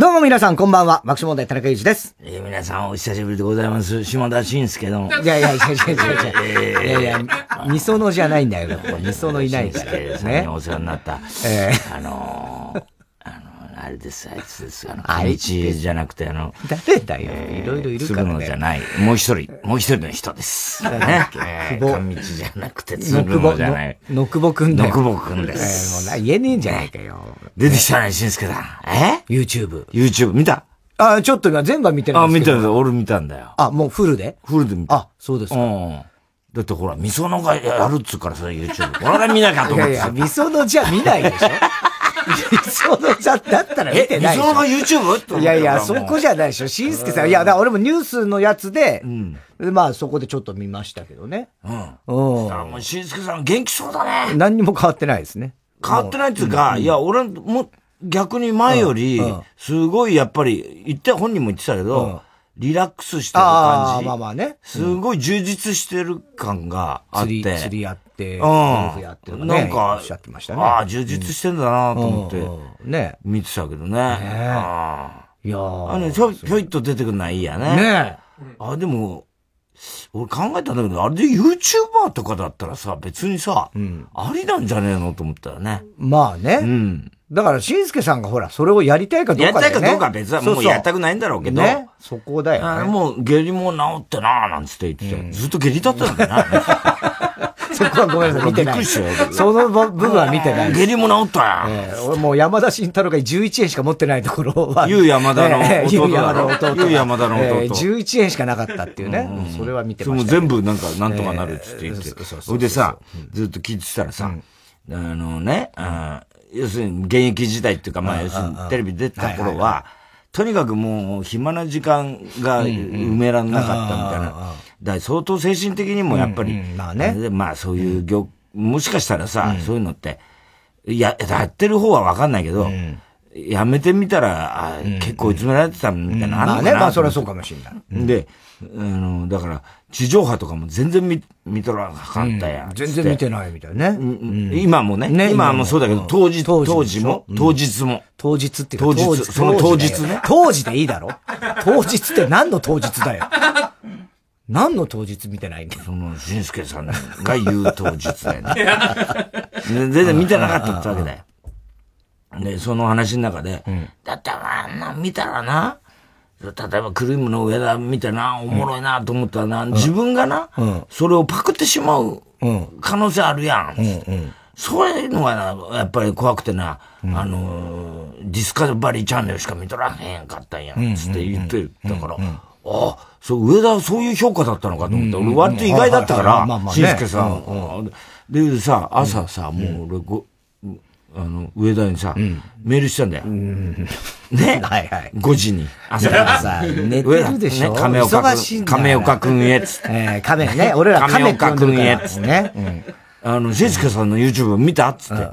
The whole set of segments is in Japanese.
どうも皆さん、こんばんは。爆笑問題、田中裕二です。えー、皆さん、お久しぶりでございます。島田晋介の。いやいや、いやいやいやいや、いやいや、みそのじゃないんだよ、ここ。みそのいないから。ですね。お世話になった。ええー、あのーあれです、あいつです。あの、あいつ道じゃなくて、あの、誰だよ。いろいろいるからのね。じゃない。もう一人、もう一人の人です。ね。上道じゃなくて、の鶴くぼ、野じゃない。のくぼくんだよ。のくぼくんでえす。ーもうな、言えねえんじゃないかよ。出てきたね、紳介さん。え ?YouTube。?YouTube 見た？あ、ちょっと今全部は見てないあ、んですけど。見たんだ。俺見たんだよ。あ、もうフルで？フルで見た。あ、そうですか。うん。だってほら、みそのがやるっつうからさ、YouTube。俺が見なきゃと思ってさいやいや、。みそのじゃ見ないでしょみそのじゃだったら見てないでしょみそのが YouTube? いやいや、そこじゃないでしょ。しんすけさん。いや、だから俺もニュースのやつで、まあそこでちょっと見ましたけどね。うん。うん。あもう、しんすけさん元気そうだね。何にも変わってないですね。変わってないっていうか、いや、俺も、逆に前よりうんうん、すごいやっぱり、言って、本人も言ってたけうんど、リラックスしてるああ、感じ。まあまあね。すごい充実してる感があっ釣り、て。釣りやって、うゴルフやってとん。かね。なんかおっしゃってましたね。ああ、充実してんだなと思って、うんうんね見てたけどね。あいやあ。あの、ーひょい、ひょいっと出てくるのはいいやね。ねあ、でも、俺考えたんだけど、あれで YouTuber とかだったらさ、別にさ、ありなんじゃねえのと思ったらね。まあね。うん。だから、しんすけさんがほら、それをやりたいかどうやりかだよねたいかどうかは別はもうやりたくないんだろうけど。ね。そこだよね。あもう下痢も治ってなーなんつって言ってた、ずっと下痢だったんだよな。そこはごめんなさい、見てない。びっくりしたよその部分は見てない。下痢も治ったよ。ええ俺もう山田慎太郎が11円しか持ってないところは。ゆう山田のええゆう山田の弟が。ゆう山田の弟ええ11円しかなかったっていうね。それは見てそれもました。全部なんかなんとかなるっつって言って。ええそうそうそうそれでさ、ずっと聞いてたらさ、あのね、あ要するに現役時代っていうか、まあ要するにテレビ出てた頃は、とにかくもう暇な時間が埋めらんなかったみたいな。だから相当精神的にもやっぱり、まあね。まあそういう業、もしかしたらさ、そういうのって、や、やってる方はわかんないけど、やめてみたら、あ結構追い詰められてたみたいなのあんのかなまあね、まあそれはそうかもしれない。で、あの、だから、地上波とかも全然見、見とらなかったやん。全然見てないみたいね。うん今もね、ね今はもうそうだけど、うん当時、当時も、当日も。当日って当日その当日ね当時でいいだろ？当日って何の当日だよ？何の当日見てないんだよ？その、しんすけさんが言う当日だよね。で全然見てなかったってわけだよ。で、その話の中で、だってあんな見たらな、例えばクリームの上田見てな、おもろいなと思ったらな、自分がな、それをパクってしまう可能性あるやん。そういうのがな、やっぱり怖くてな、あのー、ディスカバリーチャンネルしか見とらへんかったんやん、つって言ってたから、ああ、そう、上田はそういう評価だったのかと思って、俺割と意外だったからしね。んすけさん。でさ、朝さ、もう俺ご、あの、上田にさ、メールしたんだよ。ね？はいはい。5時に。朝さ 寝てるでしょ？ね、亀岡忙しいんくん、だから亀岡くんへ、つって。えー、亀ね。俺ら亀岡君へね。あの、しんすけさんの YouTube 見たっつって。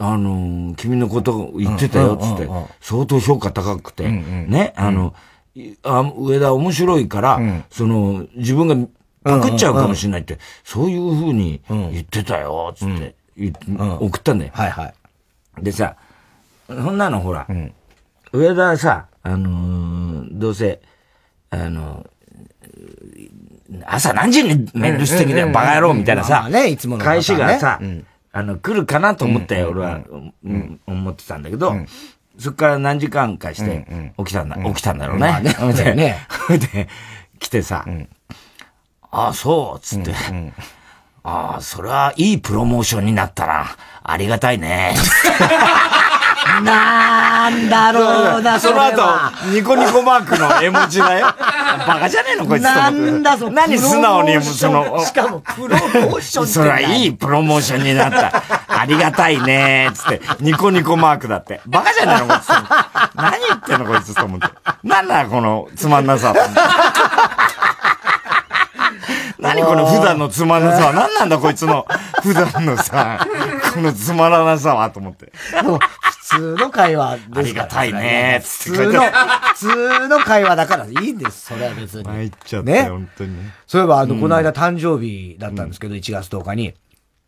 あの、君のこと言ってたよ、つって。相当評価高くて。ね、あの、上田面白いから、その、自分がパクっちゃうかもしれないって、そういう風に言ってたよ、つって。送ったんだよ。はいはい。でさ、そんなのほら、上田はさ、あのーどうせ、あの朝何時にメールしてきたよ、バカ野郎みたいなさ、返しがさ、あの、来るかなと思って、俺は、うん。思ってたんだけど、そっから何時間かして、起きたんだ、起きたんだろうね。まあねほい でね 来てさ、ああ、そう、つって、ああ、それはいいプロモーションになったな。ありがたいね。なんだろうな、その後、ニコニコマークの絵文字だよ。バカじゃねえのこいつなんだぞ、何素直に、その、しかもプロモーションそれはいいプロモーションになった。ありがたいねつって、ニコニコマークだって。バカじゃねえのこいつ。何言ってんのこいつと思って。なんだこのつまんなさ。何この普段のつまらなさは？何なんだこいつの普段のさ、このつまらなさは？と思って。普通の会話ですありがたいね普通の、普通の会話だからいいんです、それは別に。参っちゃった、ね、本当にね。そういえば、あの、この間誕生日だったんですけど、1月10日に。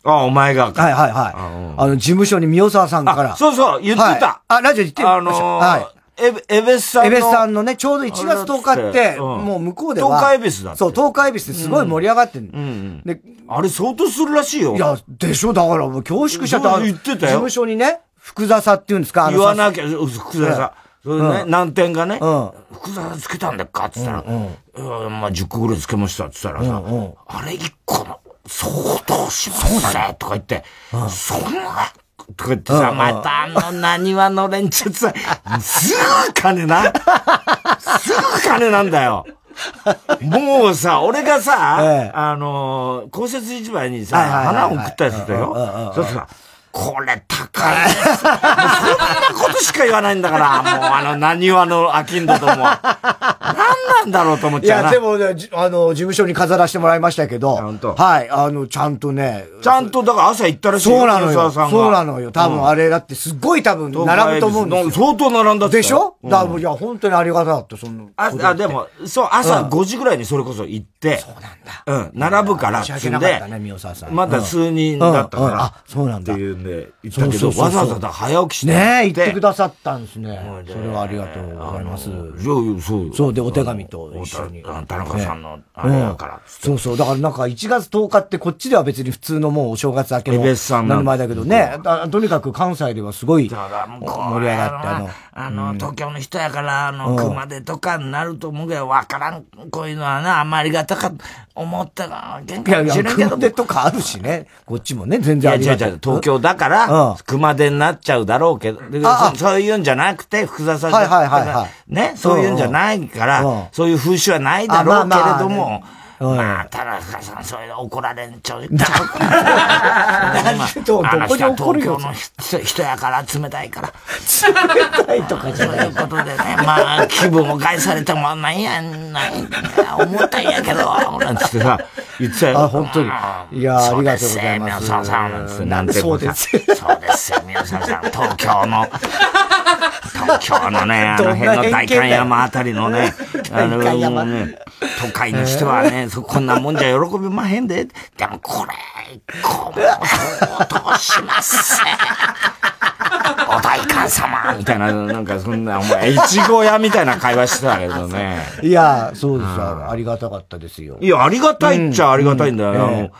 あ、お前が。はいはいはい。あの、事務所に宮沢さんから。そうそう、言ってた。あ、ラジオ言ってた。あのはい。エエベスさんの。エベスさんのね、ちょうど1月10日って、もう向こうでは。東海エベスだそう、東海エベスってすごい盛り上がってん。で、あれ相当するらしいよ。いや、でしょ？だからもう恐縮しちゃった。言ってたよ。事務所にね、福座さっていうんですか？言わなきゃ、福座さ。それね、難点がね、福沢つけたんだっかって言ったら、まあ10個ぐらいつけましたって言ったらさ、あれ1個の、相当しますねとか言って、そんな、とか言ってさ、またあの何話の連中さ、すぐ金な。すぐ金なんだよ。もうさ、俺がさ、あの、公設市場にさ、花を送ったりするよ。そうさ、これ高い。そんなことしか言わないんだから、もうあの、何話のアキンドとも。何なんだろうと思っちゃういや、でもね、あの、事務所に飾らせてもらいましたけど。はい、あの、ちゃんとね。ちゃんと、だから朝行ったらしいそうなのよ。そうなのよ。多分あれだってすっごい多分並ぶと思うんですよ。相当並んだでしょ？だいや、本当にありがたかった、その。あ、あ、でも、そう、朝5時ぐらいにそれこそ行って。そうなんだ。うん、並ぶから。申し訳なかったね、宮沢さん。まだ数人だったから。あ、そうなんだ。っていうんで、行ったけど、わざわざ早起きして。ねえ、言ってくださったんですね。それはありがとうございます。そうそう。そう、で、お手紙と一緒に。田中さんの、あれだから。そうそう。だからなんか1月10日ってこっちでは別に普通のもうお正月明けの。エベスさんの。前だけどね。とにかく関西ではすごい盛り上がって、あの。あの、東京の人やから、あの、熊手とかになると思うけど、わからん、こういうのはな、あんまりがたか思ったが、限界かもしれんけど。熊手とかあるしね。こっちもね、全然ありがたい。いや、東京だから、熊手になっちゃうだろうけど、そういうんじゃなくて、複雑さはいはいはいはい。ね、そういうんじゃないから、そういう風習はないだろうけれども、まあ、田中さん、それで怒られんちゃう。ちゃ う。どこに怒るよ。東京の人やから冷たいから。冷たいとか。そういうことでね、まあ、気分を害されても、なんや、なんや、思ったんやけど、なんつってさ、言ってたよ。あ、本当に。いや、ありがとうございます。そうですさん。なんてそうです。そうですよ、宮沢さん。東京の、東京のね、あの辺の代官山あたりのね、あの、ね、都会の人はね、こんなもんじゃ喜びまへんで。でもこれ、こう、どうします お代官様みたいな、なんかそんな、お前、越後屋みたいな会話してたけどね。いや、そうですありがたかったですよ。いや、ありがたいっちゃありがたいんだよ。あの、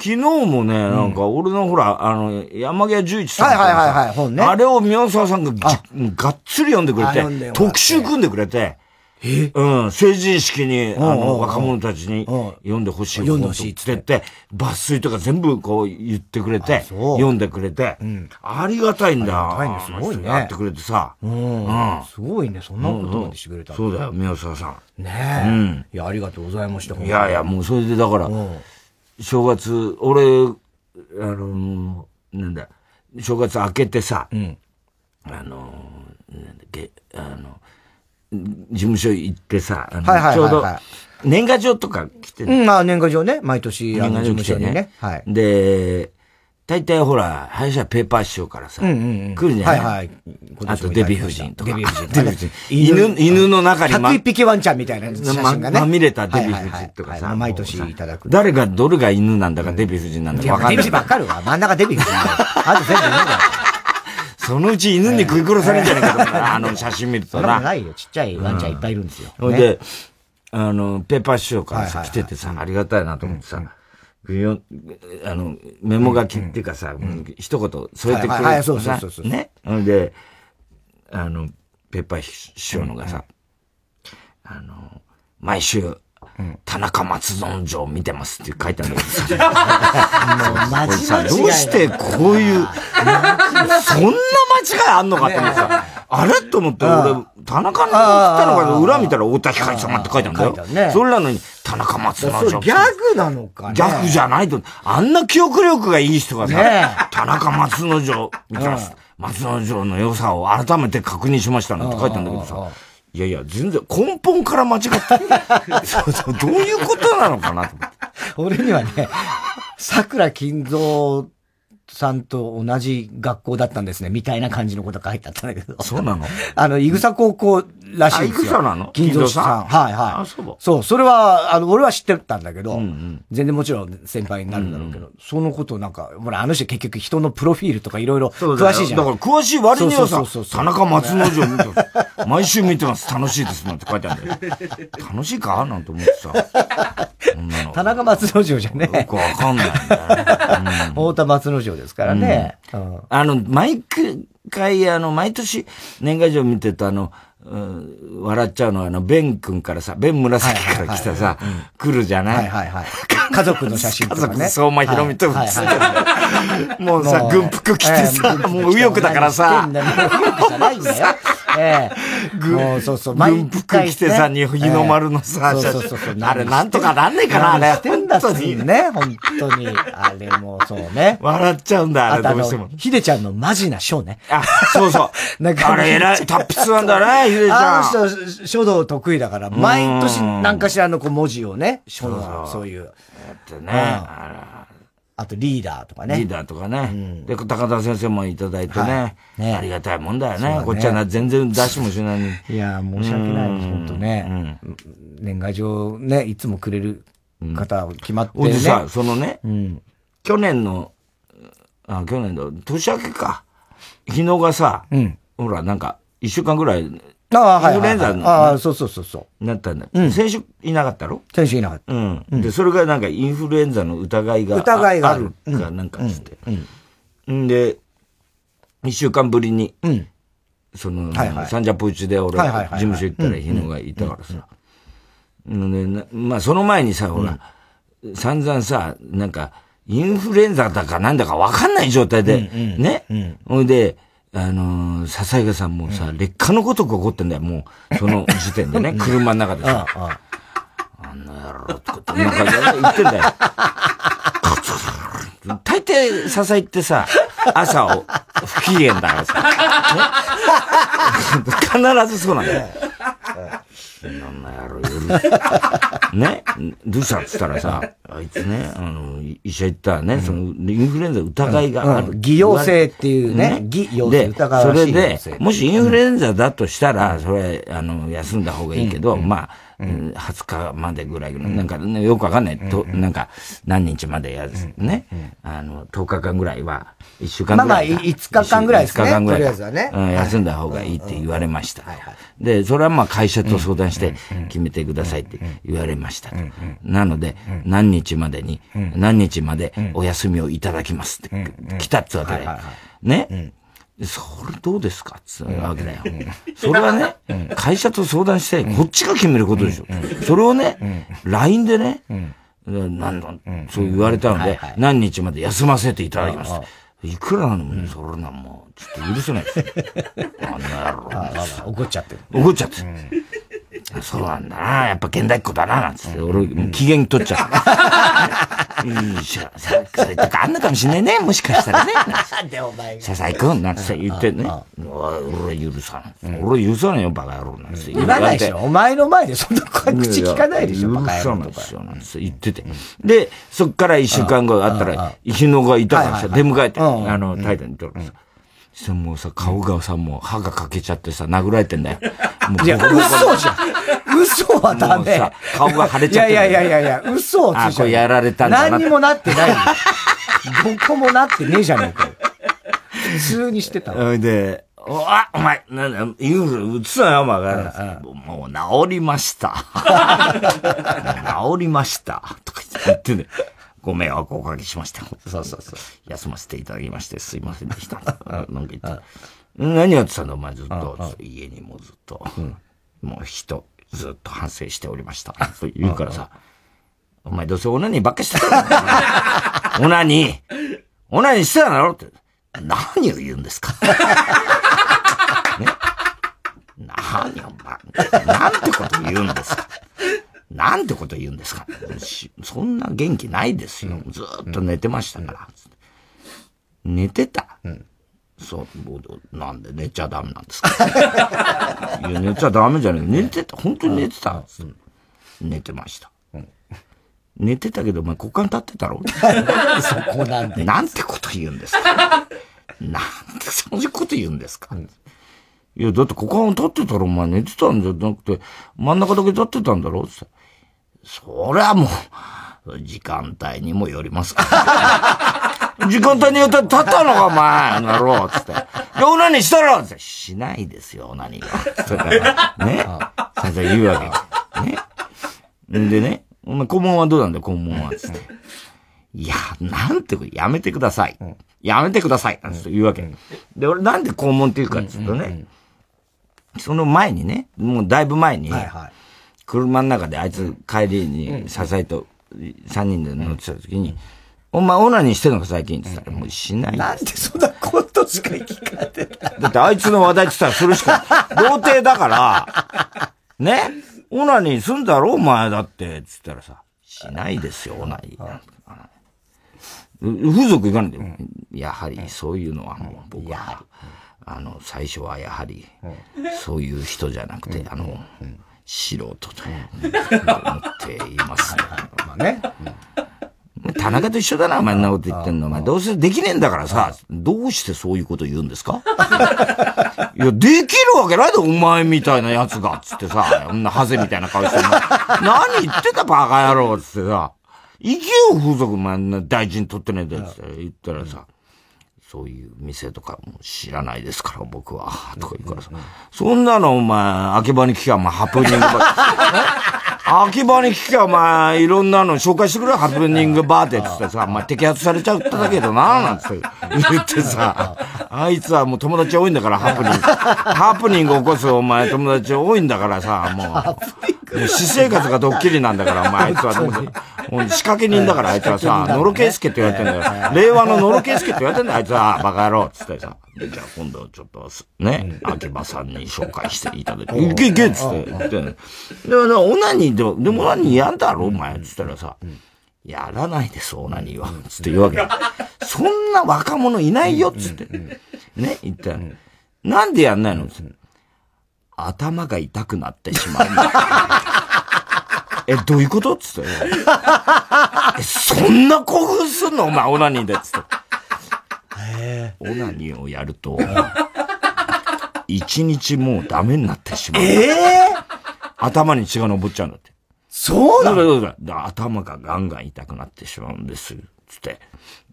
昨日もね、なんか、俺のほら、あの、山際十一さん。はいはいはいはい、本ね。あれを宮沢さんががっつり読んでくれて、特集組んでくれて、え？うん、成人式に、あの、若者たちに読んでほしい。読んでほしいって言って、抜粋とか全部こう言ってくれて、読んでくれて、ありがたいんだ。ありがたいんですごいね。やってくれてさ。うん。すごいね、そんなことまでしてくれたそうだよ、宮沢さん。ねえ。うん。いや、ありがとうございました。いやいや、もうそれでだから、正月、俺、あの、なんだ、正月明けてさ、あの、なんだっけ、あの、事務所行ってさ、はいはいはいはい、ちょうど、年賀状とか来てる。うん、まあ年賀状ね、毎年、あの、事務所にね。はい。で、大体ほら、林家ペーパー師匠からさ、うんうんうん、来るじゃない？はいはい。あとデヴィ夫人とか。デヴィ夫人。デヴィ夫人。犬、犬の中にま、100匹ワンちゃんみたいな写真がね。まみれたデヴィ夫人とかさ。毎年いただく。誰が、どれが犬なんだかデヴィ夫人なんだか分かんない。デヴィ夫人ばっかるわ。真ん中デヴィ夫人。あと全部犬だよ。そのうち犬に食い殺されるんじゃないかと あの写真見るとな。ないよ。ちっちゃいワンちゃんいっぱいいるんですよ。ほ、んで、あの、ペーパー師匠からさ、来ててさ、ありがたいなと思ってさ、あの、メモ書きっていうかさ、一言添えてくれるそうそうそう。ね。で、あの、ペーパー師匠のがさ、あの、毎週、田中松園城見てますって書いてあるんですよ。どうしてこういう、そんな間違いあんのかって思ってさ、あれと思って、俺、田中の来たのか裏見たら太田光様って書いてあるんだよ。ね、それなのに、田中松之丞。ギャグなのかね。ギャグじゃないと、あんな記憶力がいい人がさ、ね、田中松之丞、見たら、松之丞の良さを改めて確認しましたなんて書いてあるんだけどさ、いやいや、全然根本から間違って そうそう、どういうことなのかなと思って。俺にはね、桜金蔵さんと同じ学校だったんですね、みたいな感じのことが書いてあったんだけど。そうなの？あの、いぐさ高校らしいんですよ。なの？金蔵さん。はいはい。あ、そう。そう、それは、あの、俺は知ってたんだけど、うんうん、全然もちろん先輩になるんだろうけど、うんうん、そのことなんか、ほら、あの人結局人のプロフィールとかいろいろ詳しいじゃん。だから詳しい割にはさ、田中松之丞見て。毎週見てます。楽しいですなんて書いてあるんだよ。楽しいか？なんて思ってさ。田中松之丞じゃねよくわかんないんだ。太田松之丞ですからね。あの、毎回、あの、毎年年賀状見てたあの、笑っちゃうのは、あの、ベン君からさ、ベン紫から来たさ、来るじゃない？はいはいはい。家族の写真とかね。家族、相馬ひろみと、もうさ、軍服着てさ、もう右翼だからさ、じゃなええ。軍、そうそう、軍服着てさ、日の丸のさ、そうそうそう。あれなんとかなんねえかな、あれ。してんだ、に。ね、本当に。あれもそうね。笑っちゃうんだ、あれどうしても。ひでちゃんのマジなショーね。あ、そうそう。なんか。あれ偉い、達筆なんだね、ひでちゃん。あの人、書道得意だから、毎年何かしらのこう文字をね、書道、そういう。やってね。あとリーダーとかね。リーダーとかね。うん、で、高田先生もいただいてね。はい、ねありがたいもんだよね。ねこっちは全然出しもしないに。いや、申し訳ないです、本当ね。うん、年賀状ね、いつもくれる方決まってね。うん、さ、そのね、うん、去年の、あ、去年の年明けか。日野がさ、うん、ほら、なんか、一週間ぐらいああ、はい。インフルエンザの、ああ、そうそうそうそう。なったんだ。うん。先週いなかったろ？先週いなかった。うん。で、それがなんかインフルエンザの疑いが疑いがあるかなんかつって。うん。で、一週間ぶりに、うん。その、サンジャポうちで俺、事務所行ったら日野がいたからさ。で、まあその前にさ、ほら、散々さ、なんか、インフルエンザだかなんだかわかんない状態で、ね。ほいで、あのー、笹井さんもさ、うん、劣化のことが起こってんだよ、もう、その時点でね、車の中でさ。あああんな野郎とかって、なんか言ってんだよ。大抵、笹井ってさ、朝を不機嫌だからさ。ね、必ずそうなんだよ。なんなやろ、夜。ね？どうしたっつったらさ、あいつね、あの、医者行ったらね、その、インフルエンザ疑いがある。偽陽性っていうね、偽陽性疑わしい。で、それで、もしインフルエンザだとしたら、それ、あの、休んだ方がいいけど、まあ、うん、20日までぐらい、なんか、ね、よくわかんない。と、なんか、何日までやる、ね。あの、10日間ぐらいは、1週間ぐらい。まあまあ、5日間ぐらいですね。5日間ぐらい。とりあえずはね。うん、休んだ方がいいって言われました。で、それはまあ会社と相談して決めてくださいって言われました。なので、何日までに、何日までお休みをいただきますって来たってわけで。ね。それどうですか？ってわけだよ。それはね、会社と相談して、こっちが決めることでしょ。それをね、LINE でね、なんだ、そう言われたので、何日まで休ませていただきます。いくらなのも、それなもう、ちょっと許せないですよ。あんな野郎。怒っちゃってる。怒っちゃってる。そうなんだな。やっぱ現代っ子だな。なんつって、俺、機嫌取っちゃう。いいしゃ、それとかあんのかもしんないね。もしかしたらね。で、お前。笹井くん、なんて言ってね。俺許さない。俺許さないよ、バカ野郎。なんて言わないでしょ。お前の前でそんな口聞かないでしょ、バカ野郎。許さないですよ、なんて言ってて。で、そっから一週間後あったら、日野がいたからさ、出迎えて、あの、タイタンにとるさ。もうさ、顔がさ、もう歯が欠けちゃってさ、殴られてんだよ。もういや、嘘じゃん。嘘はダメ。さ、顔が腫れちゃっていやいやいやいや、嘘をついちゃう。やられたんだ何にもなってない。どこもなってねえじゃねえかよ。普通にしてたの。で、おあ、お前、なんだ、インフル、うつなよ、お前が。もう治りました。治りました。とか言ってね。ご迷惑をおかけしました。そうそうそう。休ませていただきまして、すいませんでした。なんか言って。何やってたのお前ずっと。家にもずっと。もう人、ずっと反省しておりました。と言うからさ、お前どうせオナニーばっかしてたんだ オナニーオナニーしてただろって。何を言うんですか ねなんてこと言うんですか。なんてこと言うんですか。そんな元気ないですよ。ずっと寝てましたから。寝てた、うん、そう、なんで寝ちゃダメなんですか？いや、寝ちゃダメじゃない。寝てた。本当に寝てた。うん、寝てました。寝てたけど、お前股間立ってたろ？そこなんで。なんてこと言うんですか？なんでそういうこと言うんですか、うんいや、だって股間立ってたらお前寝てたんじゃなくて、真ん中だけ立ってたんだろ？ってそりゃもう、時間帯にもよりますから。時間帯によって立ったのか、お前、なろう、つって。で、オナニーしたらつって、しないですよ、オナニーは。つって。ね。先生言うわけ。ね。でね、お前、肛門はどうなんだよ、肛門は。つって。いや、なんて、やめてください。やめてください。なんて言うわけ。で、俺なんで肛門って言うかって言うとね、その前にね、もうだいぶ前に、はいはい、車の中であいつ帰りに支えと3人で乗ってた時に、お前オナニーしてんのか最近って言ったら、もうしない。なんでそんなことしか聞かれてないだってあいつの話題って言ったらそれしか、童貞だから、ね？オナニーすんだろお前だって、つったらさ、しないですよ、オナニー。風俗行かないで、やはりそういうのはもう僕は、あの、最初はやはり、そういう人じゃなくて、あの、素人と思っていますね。まあね。田中と一緒だな、お前んなこと言ってんの。お前どうせできねえんだからさ、どうしてそういうこと言うんですか？いや、できるわけないだろ、お前みたいなやつが、つってさ、こんなハゼみたいな顔して何言ってたバカ野郎、つってさ、行けよ、風俗、お前大臣取ってねえで、つって言ったらさ、そういう店とかも知らないですから、僕は。とか言うからさ。そんなのお前、秋葉に聞けば、まあ、ハプニングバー。秋葉に聞けば、まあ、いろんなの紹介してくれハプニングバーって言ってさ、まあ、摘発されちゃっただけどな、なんて言ってさ、あいつはもう友達多いんだから、ハプニング。ハプニング起こすお前友達多いんだからさ、もう。私生活がドッキリなんだから、お前、あいつはもう、仕掛け人だから、あいつはさ、ノロケイスケって言われてんだよ。令和のノロケイスケって言われてんだよ、あいつは、バカ野郎つってさ。で、じゃあ今度ちょっと、ね、秋葉さんに紹介していただいて、いけいけっつって言って。でも、オナニーで、でもオナニーやんだろ、お前、つったらさ、やらないです、オナニーは。つって言うわけ。そんな若者いないよ、つって。ね、言ったら。なんでやんないの？つって。頭が痛くなってしまう。え、どういうこと？つって。え、そんな興奮すんの？お前、オナニーで。つって。オナニーをやると、一日もうダメになってしまう。ええー、頭に血が昇っちゃうんだって。そうなの？だ頭がガンガン痛くなってしまうんです。つって。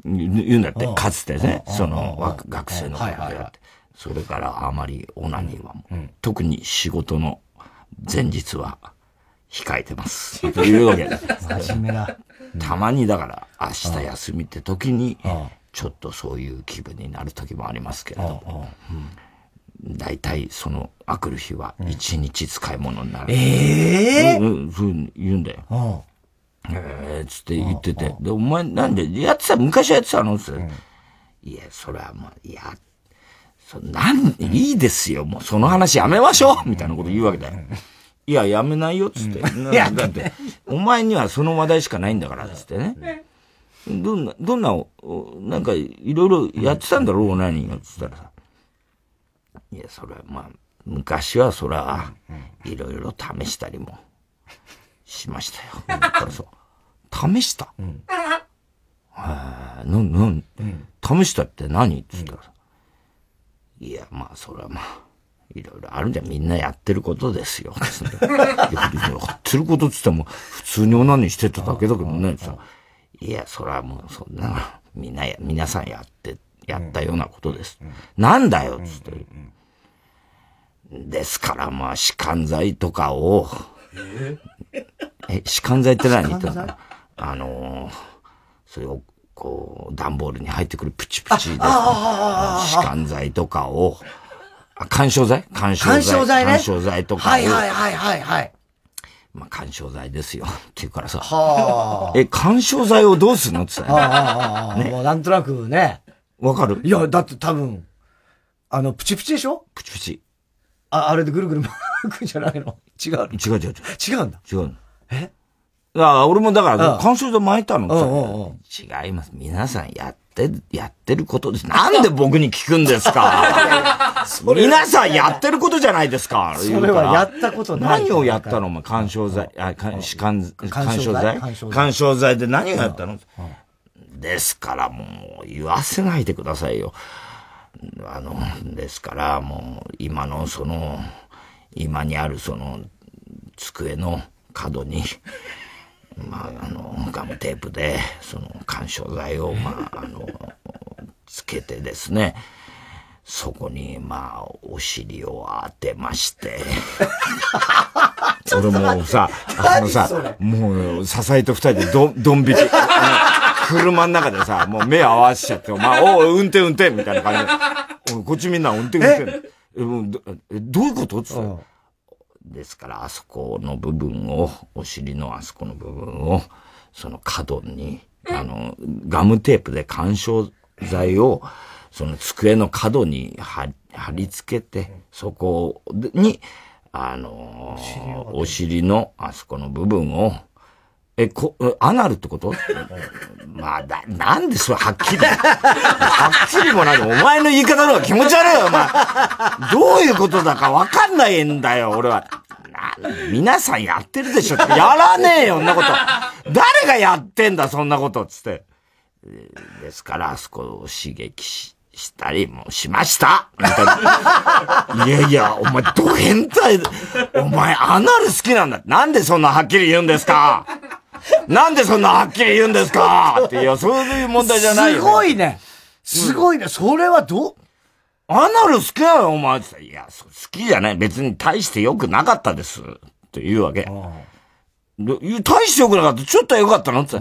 言うんだって、かつてね、その、学生の頃でやって。それからあまりオナニーは、うん、特に仕事の前日は控えてます。というわけで。真面目だ。たまにだから明日休みって時に、ちょっとそういう気分になる時もありますけれども、大体そのあくる日は一日使い物になる。ええー、うん、そう言うんだよ。ええー、つって言ってて。で、お前なんで、やってた、昔やってたのつって。いや、それはまあ、やっそなん、いいですよ、もうその話やめましょうみたいなこと言うわけだよ。いや、やめないよ、つって。いや、だって、お前にはその話題しかないんだから、つってね。どんな、どんな、なんか、いろいろやってたんだろう、何が、つったらさ。いや、それは、まあ、昔はそら、いろいろ試したりもしましたよ。だからそう、試した、うん、はな、な、試したって何？って言ったらさ、いや、まあ、それはまあ、いろいろあるじゃん。みんなやってることですよ。や、やってることっつっても、普通に女にしてただけだけどね。いや、それはもう、そんな、みんなや、皆さんやって、やったようなことです。なんだよ、つって。ですから、まあ、歯間剤とかを、え、歯間剤って何ってあのそれを、こう、段ボールに入ってくるプチプチで、歯間剤とかを、干渉剤干渉剤。干渉剤ね。干渉剤とかはいはいはいはいはい。まあ、干渉剤ですよ。って言うからさ。はあ。え、干渉剤をどうするの？って言ったら、はあ、ね。もうなんとなくね。わかる？いや、だって多分、あの、プチプチでしょ？プチプチ。あ、あれでぐるぐる 回くんじゃないの？違う違う違う違う。違うんだ。違うえ？あ俺もだから、干渉で巻いたの違います。皆さんやって、やってることです。なんで僕に聞くんですか？皆さんやってることじゃないですか。それはやったことない。何をやったの？お前、干渉剤、あ、干渉剤？干渉剤？で何をやったの？ですからもう言わせないでくださいよ。あの、ですからもう今のその、今にあるその机の角に、まあ、あの、ガムテープで、その、干渉剤を、まあ、あの、つけてですね、そこに、まあ、お尻を当てまして。俺もさ、あのさ、もう、支えと二人でど、どん引き。車の中でさ、もう目合わせちゃって、まあ、お運転運転みたいな感じで。こっちみんな運転運転。え、どどういうこと？つって。ですから、あそこの部分を、お尻のあそこの部分を、その角に、あの、ガムテープで干渉剤を、その机の角に貼り付けて、そこに、あの、お尻のあそこの部分を、え、こ、アナルってこと？まあ、だ、なんでそれはっきり。はっきりもないお前の言い方の方が気持ち悪いよ、お前。どういうことだかわかんないんだよ、俺は。皆さんやってるでしょやらねえよ、そんなこと。誰がやってんだ、そんなこと、つって。ですから、あそこを刺激し、したりもしましたみたいな。いやいや、お前、ド変態お前、アナル好きなんだ。なんでそんなはっきり言うんですか？なんでそんなはっきり言うんですか？って、いや、そういう問題じゃないよ、すごいね。すごいね。それはど、アナル好きなのお前っていや、好きじゃない。別に大して良くなかったです。って言うわけ。大して良くなかった。ちょっとは良かったの？って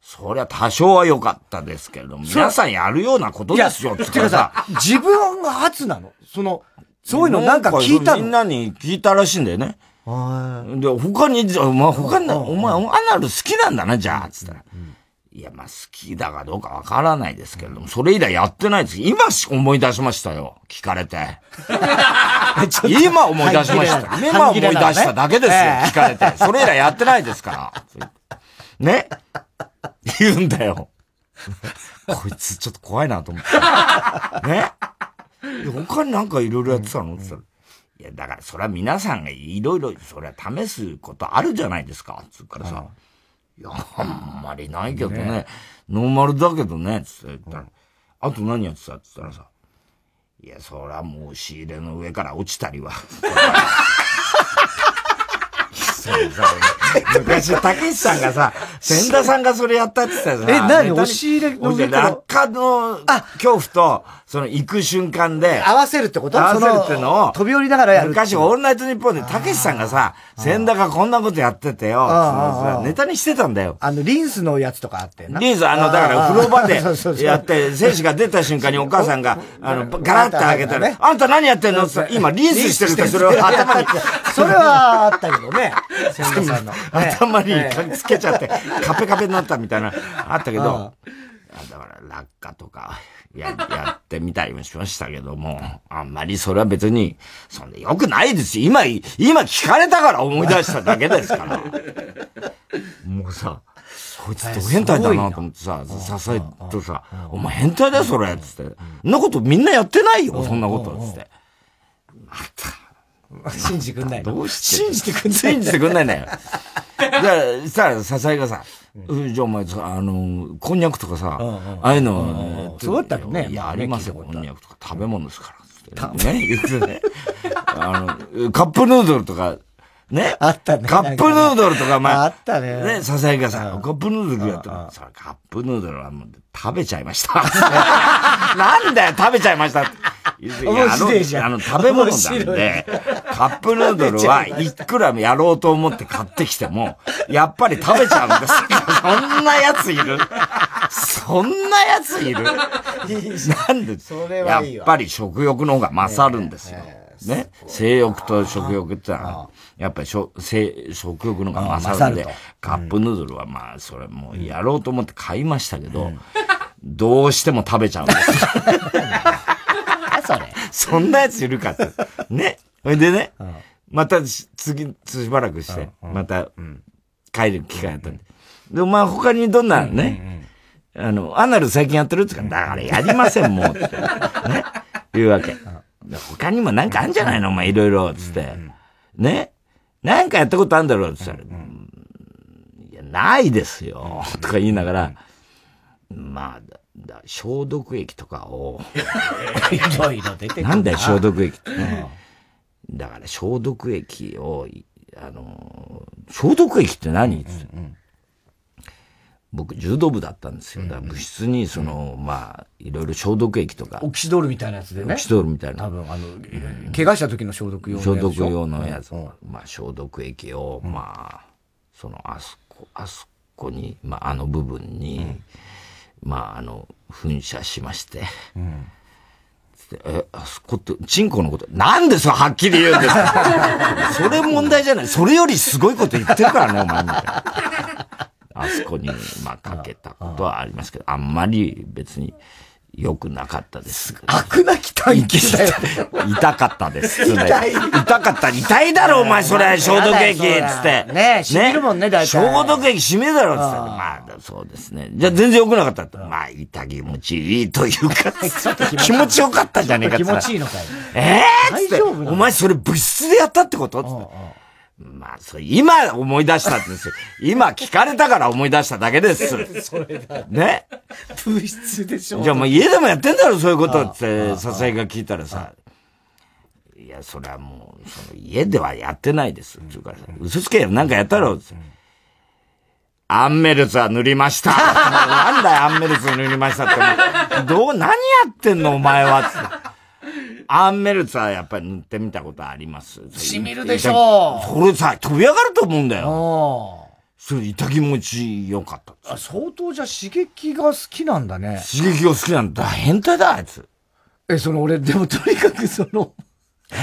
そりゃ多少は良かったですけれども、皆さんやるようなことですよ、ってかさ、自分が初なのその、そういうのなんか聞いたのみんなに聞いたらしいんだよね。で、他に、お前、他に、お前、アナル好きなんだな、じゃあ、つったら。いや、まあ、好きだかどうかわからないですけれども、それ以来やってないです。今思い出しましたよ。聞かれて。今思い出しました。今思い出しただけですよ。聞かれて。それ以来やってないですから。ね言うんだよ。こいつちょっと怖いなと思って。ね他になんかいろいろやってたの？って言ったら。いや、だからそれは皆さんがいろいろ、それは試すことあるじゃないですか。つうからさ。いや、あんまりないけどね。ねノーマルだけどね。つって言ったら。あと何やってたって言ったらさ。いや、そりゃもう仕入れの上から落ちたりは。そうそう。昔、たけしさんがさ、千田さんがそれやったって言ったよえ、何？押し入れの落下の恐怖と、その行く瞬間で。合わせるってこと？合わせるってのを。飛び降りながらやる。昔、オールナイトニッポンで、たけしさんがさ、千田がこんなことやっててよ、ネタにしてたんだよ。あの、リンスのやつとかあってリンス、あの、だから風呂場で やって、選手が出た瞬間にお母さんが、あの、ガラッと開けたら、あんた何やってんの？って今、リンスしてるって、それを頭に。それはあったけどね。千田さんの。頭につけちゃって、カペカペになったみたいな、あったけど、だから落下とか、や、やってみたりもしましたけども、あんまりそれは別に、そんな良くないですよ。今、今聞かれたから思い出しただけですから。もうさ、こいつと変態だなと思ってさ、支えとさ、お前変態だよそれ、つって。そんなことみんなやってないよ、そんなこと、つって。また。信じてくんないどうして？信じてくんない信じてくんないんだよ。じゃあ、さ、支えがさ、じゃあお前さ、あの、こんにゃくとかさ、ああいうの、そうだったのね。いや、ありますよ、こんにゃくとか。食べ物ですから。ね、言ってね。あの、カップヌードルとか、ね。あったね。カップヌードルとか、まあ。あったね。ね、ささやかさ、カップヌードルやったら、さ、カップヌードルはもう食べちゃいました。なんだよ、食べちゃいました面白いじゃん。あの、食べ物なんで、カップヌードルはいくらやろうと思って買ってきても、やっぱり食べちゃうんです。そんなやついる？そんなやついる？なんで、やっぱり食欲の方が勝るんですよ。ね。性欲と食欲ってのは、やっぱり食欲の方が勝るんで、カップヌードルはまあ、それもうやろうと思って買いましたけど、どうしても食べちゃうんです。それ。そんなやついるかって。ね。ほいでね、また次、しばらくして、また、帰る機会あったんで。で、お前他にどんなね、あの、アナル最近やってるって言うから、だからやりません、もう。ってね。言うわけ。他にもなんかあんじゃないの？お前いろいろ、つって。ね？なんかやったことあるんだろ？うって言ったら、いや、ないですよ。とか言いながら、まあ、だ消毒液とかを。いろいろ出てな。んだよ、消毒液。って。だから消毒液を、あの、消毒液って何？って、うんうん僕、柔道部だったんですよ。だから部室に、その、まあ、いろいろ消毒液とか。オキシドールみたいなやつでね。オキシドールみたいな。多分、あの、怪我した時の消毒用のやつ。消毒用のやつ。まあ、消毒液を、まあ、その、あそこ、あそこに、まあ、あの部分に、まあ、あの、噴射しまして。うんえ、あそこって、チンコのこと、なんでそうはっきり言うんですか？それ問題じゃない。それよりすごいこと言ってるからね、お前みたいな。あそこに、まあ、かけたことはありますけど、あんまり別に良くなかったです。悪なき体験だよ。痛かったです。痛い。痛かった。痛いだろ、お前、それ、消毒液、つって。ね？染みるもんね、大体。消毒液染みるだろ、つって。まあ、そうですね。じゃあ全然良くなかった。まあ、痛気持ちいいというか、気持ちよかったじゃねえか、気持ちいいのかよ。ええつって、お前それ物質でやったってこと？つって。まあ、それ、今思い出したんですよ。今聞かれたから思い出しただけです。それだ。ね物質でしょ。じゃあもう家でもやってんだろ、そういうことって、笹井が聞いたらさ。いや、それはもう、その家ではやってないです。つうからさ、嘘つけよ、なんかやったろ、アンメルツは塗りました。なんだよ、アンメルツ塗りましたって。どう、何やってんの、お前は。アンメルツはやっぱり塗ってみたことあります。しみるでしょう。それさ、飛び上がると思うんだよ。それ痛気持ちよかった。あ、相当じゃ刺激が好きなんだね。刺激が好きなんだ。変態だ、あいつ。え、その俺、でもとにかくその、え？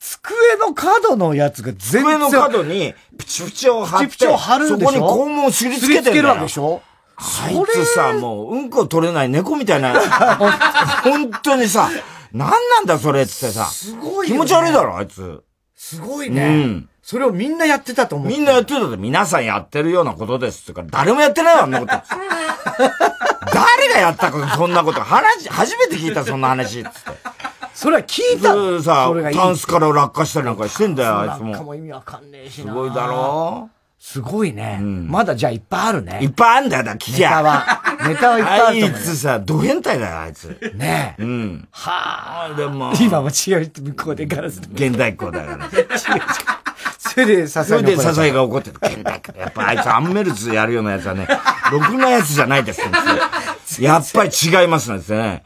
机の角のやつが全然。机の角に、プチプチを貼って、プチプチを貼るんでしょ？そこに肛門をすりつけてるわけでしょ？あいつさ、もう、うんこ取れない猫みたいな、本当にさ、なんなんだそれっつってさ。すごい、ね、気持ち悪いだろ、あいつ。すごいね。うん。それをみんなやってたと思う。みんなやってたって、皆さんやってるようなことですってから、誰もやってないわ、あんなこと。誰がやったか、そんなこと。話、初めて聞いた、そんな話、つって。それは聞いたさ、タンスから落下したりなんかしてんだよ、あいつも。なんかも意味わかんねえしな。すごいだろすごいね。うん、まだじゃあいっぱいあるね。いっぱいあるんだよ、だ、聞きゃ。ネタは。ネタはいっぱいあるあいつさ、ド変態だよ、あいつ。ねえ。うん。はあ。でも。今も違う向こうでガラス。現代っ子だから。違う違う。それで、笹井それで、笹井が怒ってる。現代。やっぱあいつアンメルツやるようなやつはね、ろくなやつじゃないですやっぱり違いますなんですね。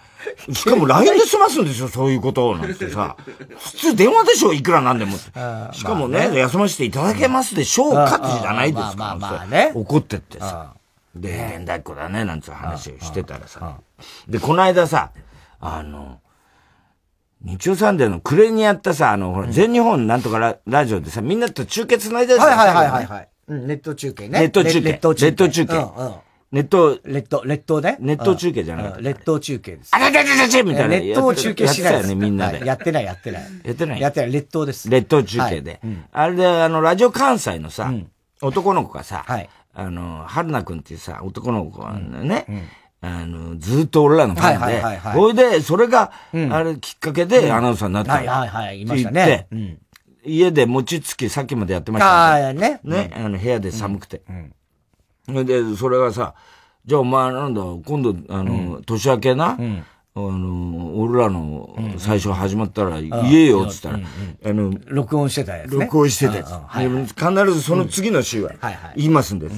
しかも LINE で済ますんですよ、そういうことなんてさ。普通電話でしょ、いくらなんでも。しかもね、休ませていただけますでしょうかってじゃないですか。まあね。怒ってってさ。で、現代っ子だね、なんつう話をしてたらさ。で、この間さ、あの、日曜サンデーの暮れにやったさ、あの、ほら、全日本なんとかララジオでさ、みんなと中継繋いでるはいはいはいはい。ネット中継ね。ネット中継。ネット中継。ネット、列島、列島ね？ネット中継じゃない列島中継です。あらららららみたいな。列島中継しないやってたよね、みんなで。やってない、やってない。やってないやってない、列島です。列島中継で。あれで、あの、ラジオ関西のさ、男の子がさ、あの、春菜くんっていうさ、男の子がね、あの、ずっと俺らのファンで、ほいで、それが、あれきっかけでアナウンサーになった。はいはいはい、いましたね。家で餅つき、さっきまでやってましたああ、ね。ね、あの、部屋で寒くて。で、それがさ、じゃあお前なんだ、今度、あの、年明けな、あの、俺らの最初始まったら言えよ、っつったら、あの、録音してたやつ、録音してたやつ。必ずその次の週は言いますんで、って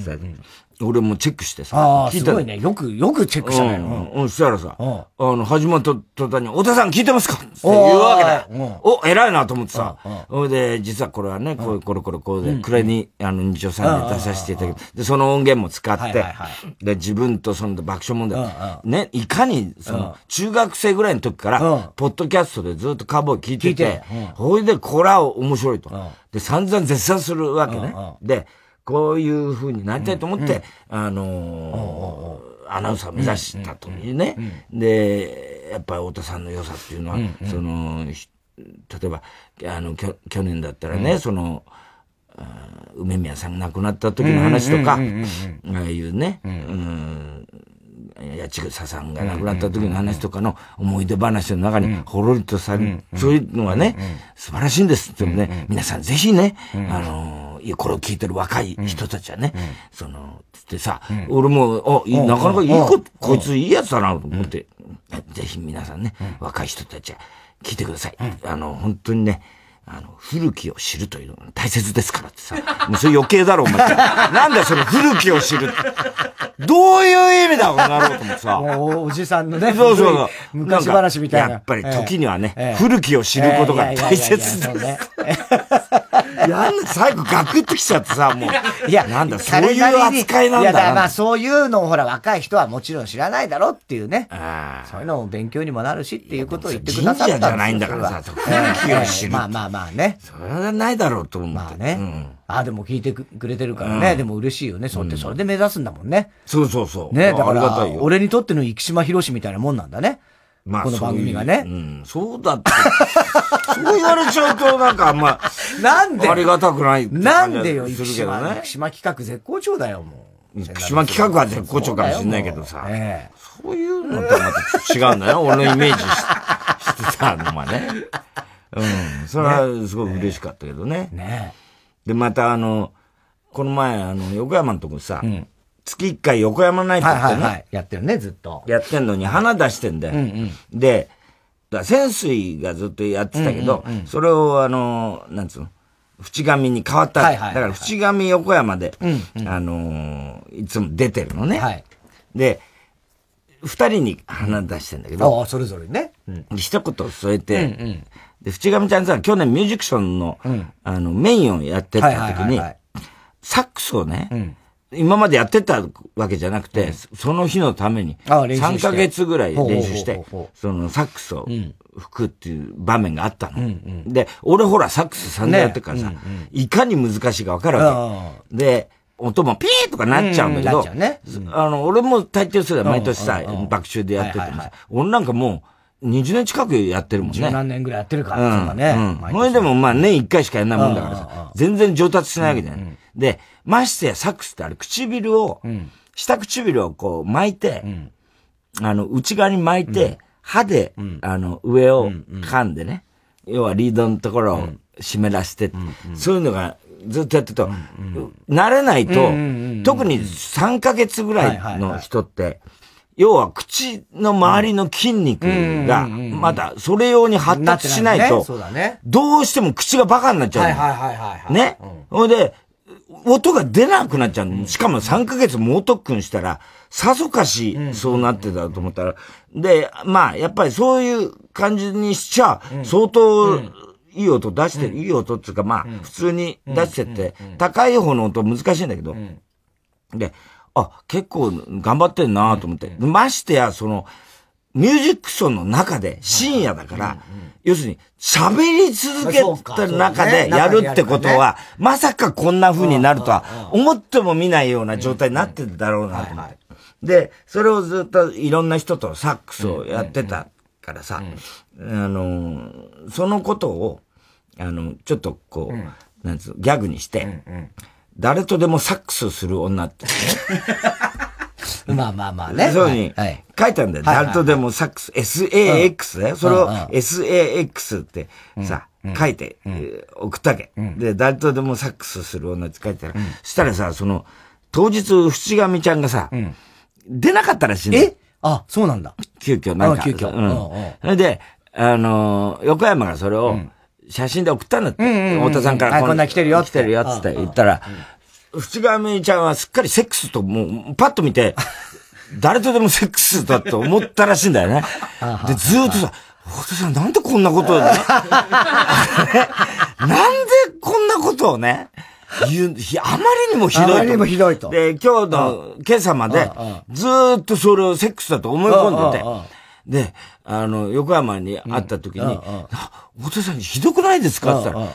俺もチェックしてさ。ああ、すごいね。よく、よくチェックしたね。うん、そしたらさ、あの、始まった途端に、太田さん聞いてますか？って言うわけだよ。お、偉いなと思ってさ。ほいで、実はこれはね、こういう、これこれこうで、暮れに、あの、日曜さんで出させていただき、で、その音源も使って、で、自分とその爆笑問題、ね、いかに、その、中学生ぐらいの時から、ポッドキャストでずっとカーボーイ聞いてて、ほいで、これは面白いと。で、散々絶賛するわけね。で、こういう風になりたいと思って、あのアナウンサー目指したというね。で、やっぱり太田さんの良さっていうのは、その、例えば、あの、去年だったらね、その、梅宮さんが亡くなった時の話とか、ああいうね、うん。八千草さんが亡くなった時の話とかの思い出話の中にほろりとされ、そういうのはね、素晴らしいんです。でもね、皆さんぜひね、あの、これを聞いてる若い人たちはね、その、つってさ、俺も、あ、なかなかいい子、こいついいやつだなと思って、ぜひ皆さんね、若い人たちは聞いてください。あの、本当にね、あの、古きを知るというのが大切ですからってさ。もうそれ余計だろ、お前。なんだよ、その古きを知るって。どういう意味だ、この野郎と思ってさ。もう、おじさんのね。そうそうそう。昔話みたいな。やっぱり時にはね、ええ、古きを知ることが大切です。やん最後ガクッときちゃってさ、もう。いや、なんだ、そういう扱いなんだ。いや、まあそういうのをほら、若い人はもちろん知らないだろっていうね。そういうのも勉強にもなるしっていうことを言ってくださったんですよ。じゃないんだからさ、古きを知る。まあまあまあね。それはないだろうと思って。まあね。うん、ああ、でも聞いてくれてるからね。でも嬉しいよね。そうって、それで目指すんだもんね。そうそうそう。ね、だから、俺にとっての生島博士みたいなもんなんだね。まあ、この番組がね。ううん、そうだって。そう言われちゃうと、なんかあんま、なんで？ありがたくないなんでよ、生島。生島企画絶好調だよ、もう。生島企画は絶好調かもしれないけどさ。ええ、そういうのとはまた違うんだよ。俺のイメージしてたのはね。うん。それはすごい嬉しかったけどね。ねで、またあの、この前、あの、横山のとこさ、うん月一回横山ナイトってね、はいはいはい、やってるね、ずっと。やってんのに花出してんだよ。うんうん、で、だ潜水がずっとやってたけど、うんうんうん、それをあの、なんつうの、淵上に変わった。はいはいはいはい、だから淵上横山で、うんうん、あのいつも出てるのね。はい、で、二人に花出してんだけど。ああ、それぞれね。うん、一言添えて、うんうん、で、淵上ちゃんさ、去年ミュージックションの、うん、あの、メインをやってた時に、はいはいはいはい、サックスをね、うん今までやってたわけじゃなくて、うん、その日のために、3ヶ月ぐらい練習して、そのサックスを吹くっていう場面があったの。うんうん、で、俺ほらサックス散々やってからさ、ね。うんうん、いかに難しいかわかるわけ。で、音もピーとかなっちゃうんだけど、うんね。うん、あの、俺も大抵それは毎年さ、爆中でやっててもさ、俺なんかもう、20年近くやってるもんね。十何年ぐらいやってるから、うん、ね。うん。それでもまあ年1回しかやんないもんだからさ、全然上達しないわけじゃない。で、ましてやサックスってあれ唇を、うん、下唇をこう巻いて、うん、あの、内側に巻いて、歯で、あの、上を噛んでね、要はリードのところを湿らして、そういうのがずっとやってると、慣れないと、特に3ヶ月ぐらいの人って、要は口の周りの筋肉が、まだそれ用に発達しないと、どうしても口がバカになっちゃう。ね。ほいで、音が出なくなっちゃう。しかも3ヶ月猛特訓したら、さぞかし、そうなってたと思ったら、で、まあ、やっぱりそういう感じにしちゃ、相当、いい音出してる、いい音っていうか、まあ、普通に出してって、高い方の音難しいんだけど、で、あ、結構頑張ってんなと思って。ましてや、その、ミュージックションの中で深夜だから、要するに喋り続けた中でやるってことは、まさかこんな風になるとは思っても見ないような状態になってるだろうなと思って。で、それをずっといろんな人とサックスをやってたからさ、あの、そのことを、あの、ちょっとこう、なんつう、ギャグにして、誰とでもサックスする女って、まあまあまあね。そうに書いたんだよ。誰とでもサックス、SAX だよ。それを SAX ってさ、書いて、送ったわけ。で、誰とでもサックスする女って書いてたら、そしたらさ、その、当日、淵上ちゃんがさ、出なかったらしいの。え？あ、そうなんだ。急遽、なんか。急遽。うん。それで、あの、横山がそれを、写真で送ったんだって。太田さんからこんな来てるよ。来てるよって言ったら、淵上ちゃんはすっかりセックスともう、パッと見て、誰とでもセックスだと思ったらしいんだよね。で、ずーっとさ、太田さんなんでこんなことを ね、なんでこんなことをね、言う、あまりにもひどいと。あまりにもひどいと。で、今日の、今朝まで、ずーっとそれをセックスだと思い込んでて、で、あの、横山に会った時に、太田さんにひどくないですか？って言ったら、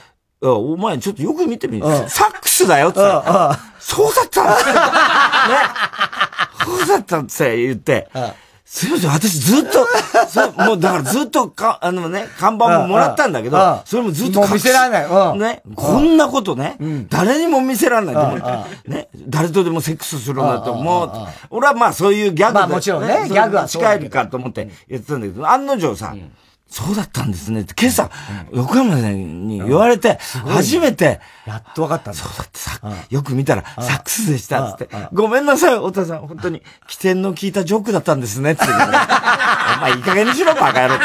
お前ちょっとよく見てみ、サックスだよって言ったら、そうだったん ね。そうだったって言って、すいません、私ずっと、そう、もうだからずっとか、あのね、看板ももらったんだけど、それもずっと見せられない。ね、こんなことね、誰にも見せられないね、誰とでもセックスするんだと、もう、俺はまあそういうギャグまあもちろんね、ギャグは近いかと思って言ってたんだけど、案の定さ、そうだったんですねって、今朝、横山さんに言われて、初めて、やっと分かったんだ。そうだってさ、よく見たら、サックスでした、つって。ごめんなさい、太田さん。本当に、起点の効いたジョークだったんですね、って。お前、いい加減にしろ、バカ野郎って。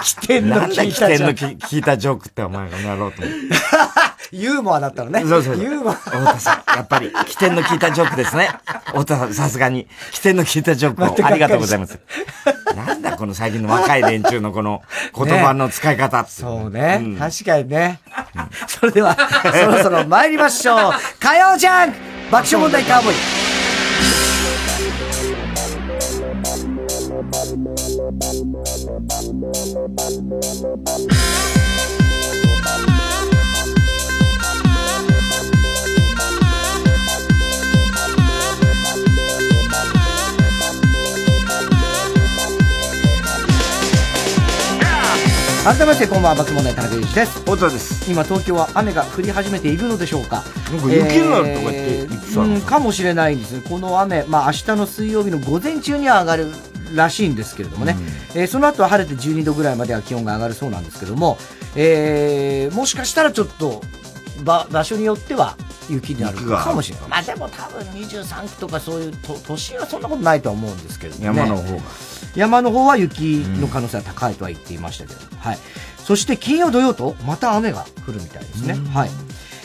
起点の効いた起点の効いたジョークって、お前がやろうと思って。ユーモアだったのね。そうそうユーモア。太田さん、やっぱり、起点の効いたジョークですね。太田さん、さすがに、起点の効いたジョークをありがとうございます。なんだ、この最近の若い連中のこの言葉の使い方って。そうね。確かにね。それでは、そろそろ参りましょう。火曜ジャンク爆笑問題カーボーイ。改めましてこんばんは爆笑問題田中裕二です。太田です。今東京は雨が降り始めているのでしょうか。なんか雪になるとか言って言ってたかもしれないんです。この雨、まあ明日の水曜日の午前中には上がるらしいんですけれどもね、えーその後は晴れて12度ぐらいまでは気温が上がるそうなんですけども、えーもしかしたらちょっと場場所によっては雪になるかもしれない。まあでも多分23区とかそういう都都心はそんなことないとは思うんですけれども、ね、山の方が。山の方は雪の可能性は高いとは言っていましたけど、はい。そして金曜土曜とまた雨が降るみたいですね。はい。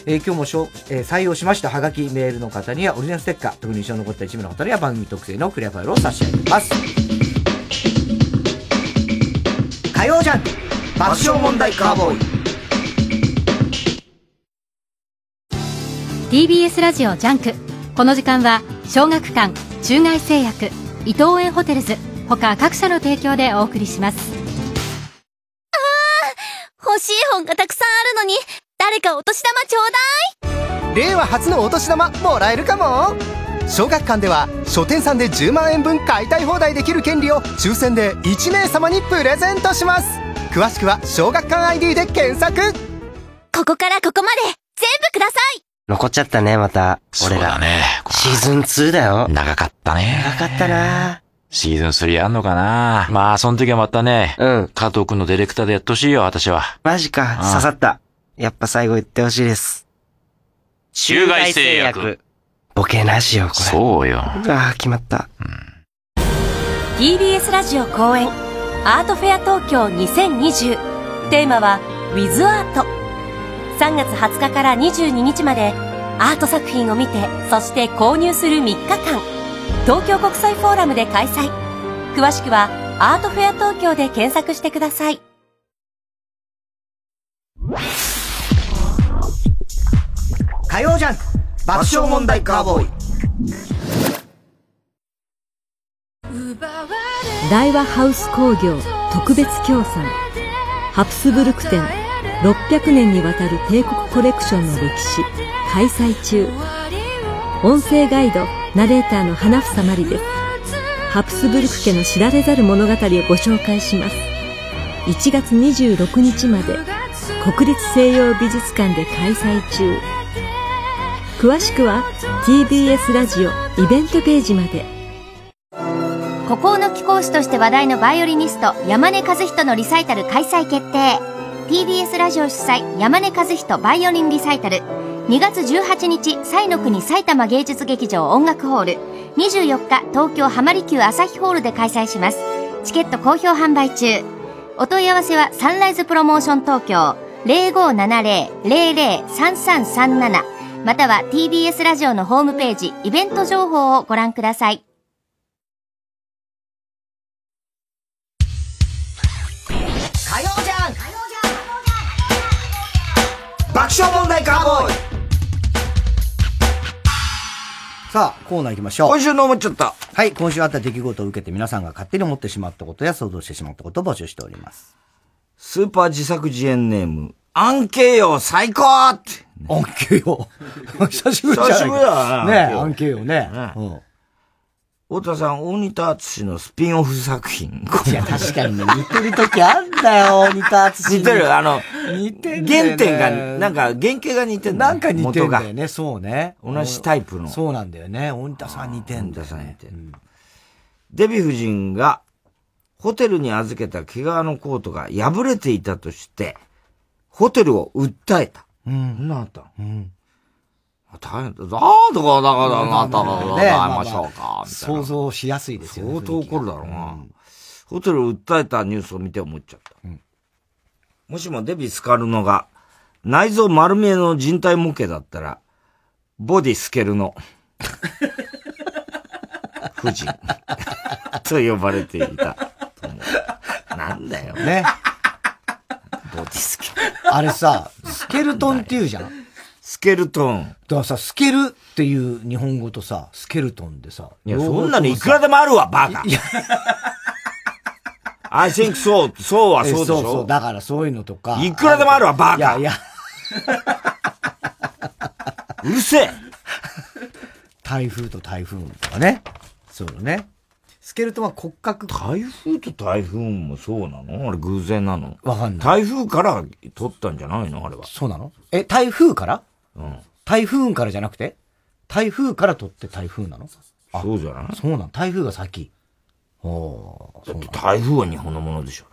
えー今日もしょ、えー採用しましたハガキメールの方にはオリジナルステッカー、特に印象に残った一部の方には番組特製のクリアファイルを差し上げます。火曜ジャンク爆笑問題カーボーイ TBS ラジオジャンクこの時間は小学館中外製薬伊藤園ホテルズ他各社の提供でお送りします欲しい本がたくさんあるのに、誰かお年玉ちょうだい？令和初のお年玉もらえるかも小学館では書店さんで10万円分買いたい放題できる権利を抽選で1名様にプレゼントします詳しくは小学館 ID で検索ここからここまで、全部ください残っちゃったね、また。俺ら。そうだね。シーズン2だよ。長かったね。長かったなシーズン3あんのかな？まあ、その時はまたね、うん。加藤くんのディレクターでやってほしいよ、私は。マジか。刺さった。やっぱ最後言ってほしいです。中外製薬。ボケなしよ、これ。そうよ。うわ決まった。TBS ラジオ公演アートフェア東京2020テーマは With Art 3月20日から22日までアート作品を見てそして購入する3日間東京国際フォーラムで開催。詳しくはアートフェア東京で検索してください。火曜ジャンク爆笑問題カーボーイ。大和ハウス工業特別協賛。ハプスブルク展600年にわたる帝国コレクションの歴史開催中。音声ガイドナレーターの花房まりです。ハプスブルク家の知られざる物語をご紹介します。1月26日まで国立西洋美術館で開催中。詳しくは TBS ラジオイベントページまで。孤高の貴公子として話題のバイオリニスト山根和人のリサイタル開催決定。TBS ラジオ主催山根和人バイオリンリサイタル。2月18日西の国埼玉芸術劇場音楽ホール。24日東京浜離宮朝日ホールで開催します。チケット好評販売中。お問い合わせはサンライズプロモーション東京。0570-003337または TBS ラジオのホームページイベント情報をご覧ください。火曜ジャンク爆笑問題カーボーイ。さあ、コーナー行きましょう。今週の思っちゃった。はい、今週あった出来事を受けて皆さんが勝手に思ってしまったことや想像してしまったことを募集しております。スーパー自作自演ネーム、アンケイヨ最高って。アンケイヨ 久しぶりじゃない久しぶりだなねえ、アンケイヨね。ねうん太田さん、大仁田敦のスピンオフ作品。いや、確かにね、似てる時あんだよ、大仁田敦似てる、あの、似てんだよね原点が、なんか原型が似てんだよなんか似てんだよ元ね、そうね。同じタイプのそうなんだよね。大仁田さん似てんだよ大仁田さん似ね。てんデヴィ夫人が、ホテルに預けた毛皮のコートが破れていたとして、ホテルを訴えた。うん。そんなあったの？うん。大変だ。ああ、だから、だから、なったら、ね会いましょうか、みたいな。想像しやすいですよね。相当怒るだろうな。ホテルを訴えたニュースを見て思っちゃった。もしもデビスカルノが内臓丸見えの人体模型だったら、ボディスケルノ。夫人。と呼ばれていた。なんだよ。ね。ボディスケあれさ、スケルトンって言うじゃん。スケルトン。だからさ、スケルっていう日本語とさ、スケルトンでさ。いや、そんなのいくらでもあるわ、バカ。いや I think so, そうはそうでしょ。そうそう。だからそういうのとか。いくらでもあるわ、バカ。いやいや。うるせえ。台風と台風とかね。そうだね。スケルトンは骨格。台風と台風もそうなの？あれ偶然なの？わかんない。台風から取ったんじゃないの？あれは。そうなの？え、台風から？うん。台風からじゃなくて？台風から取って台風なの？そうじゃない？そうなの台風が先。おーそうなの台風は日本のものでしょ。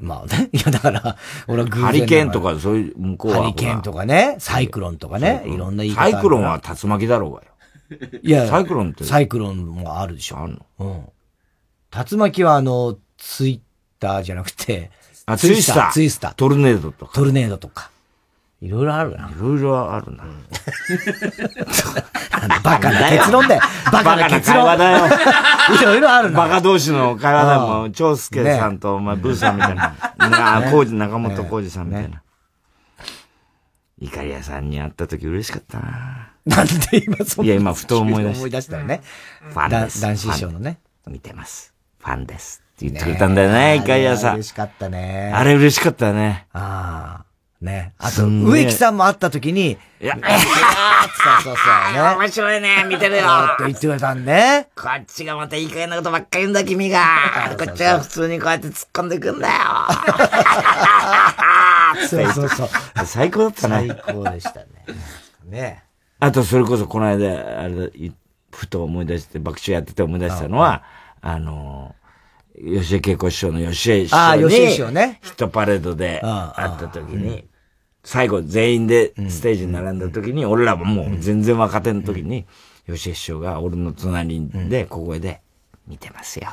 まあね。いや、だから、俺は偶然ハリケーンとかそういう向こうは。ハリケーンとかね、サイクロンとかね、いろんな言い方サイクロンは竜巻だろうがよ。いや、サイクロンって。サイクロンもあるでしょ。あるの？うん。竜巻はあの、ツイッターじゃなくて、あ、ツイスター。ツイスター。トルネードとか。トルネードとか。いろいろあるな。いろいろあるな。バカな結論だよ。バカな結論。バカな会話だよ。いろいろあるな。バカ同士の会話だよ。も長介さんと、お前、ブーさんみたいな。なあ、コウジ、中本浩二さんみたいな。イカリアさんに会った時嬉しかったな。なんで今そんいや、今、ふと思い出した。思い出したよね。ファンです。男子師匠のね。見てます。ファンです。って言ってくれたんだよね、イカリアさん。嬉しかったね。あれ嬉しかったね。ああ。ね。あと、植木さんも会った時に、いや、そうそうそうね。面白いね、見てるよ。って言ってくれたんね。こっちがまたいい加減なことばっかり言うんだ、君が。こっちは普通にこうやって突っ込んでいくんだよ。そうそうそう。最高だったね。最高でしたね。ね。あと、それこそこの間、あれふと思い出して、爆笑やってて思い出したのは、あの、吉江恵子師匠の吉江師ああ、匠吉井師匠に、ね。ヒットパレードで会った時に、最後全員でステージに並んだ時に、俺らももう全然若手の時に、吉江師匠が俺の隣で小声で、見てますよ。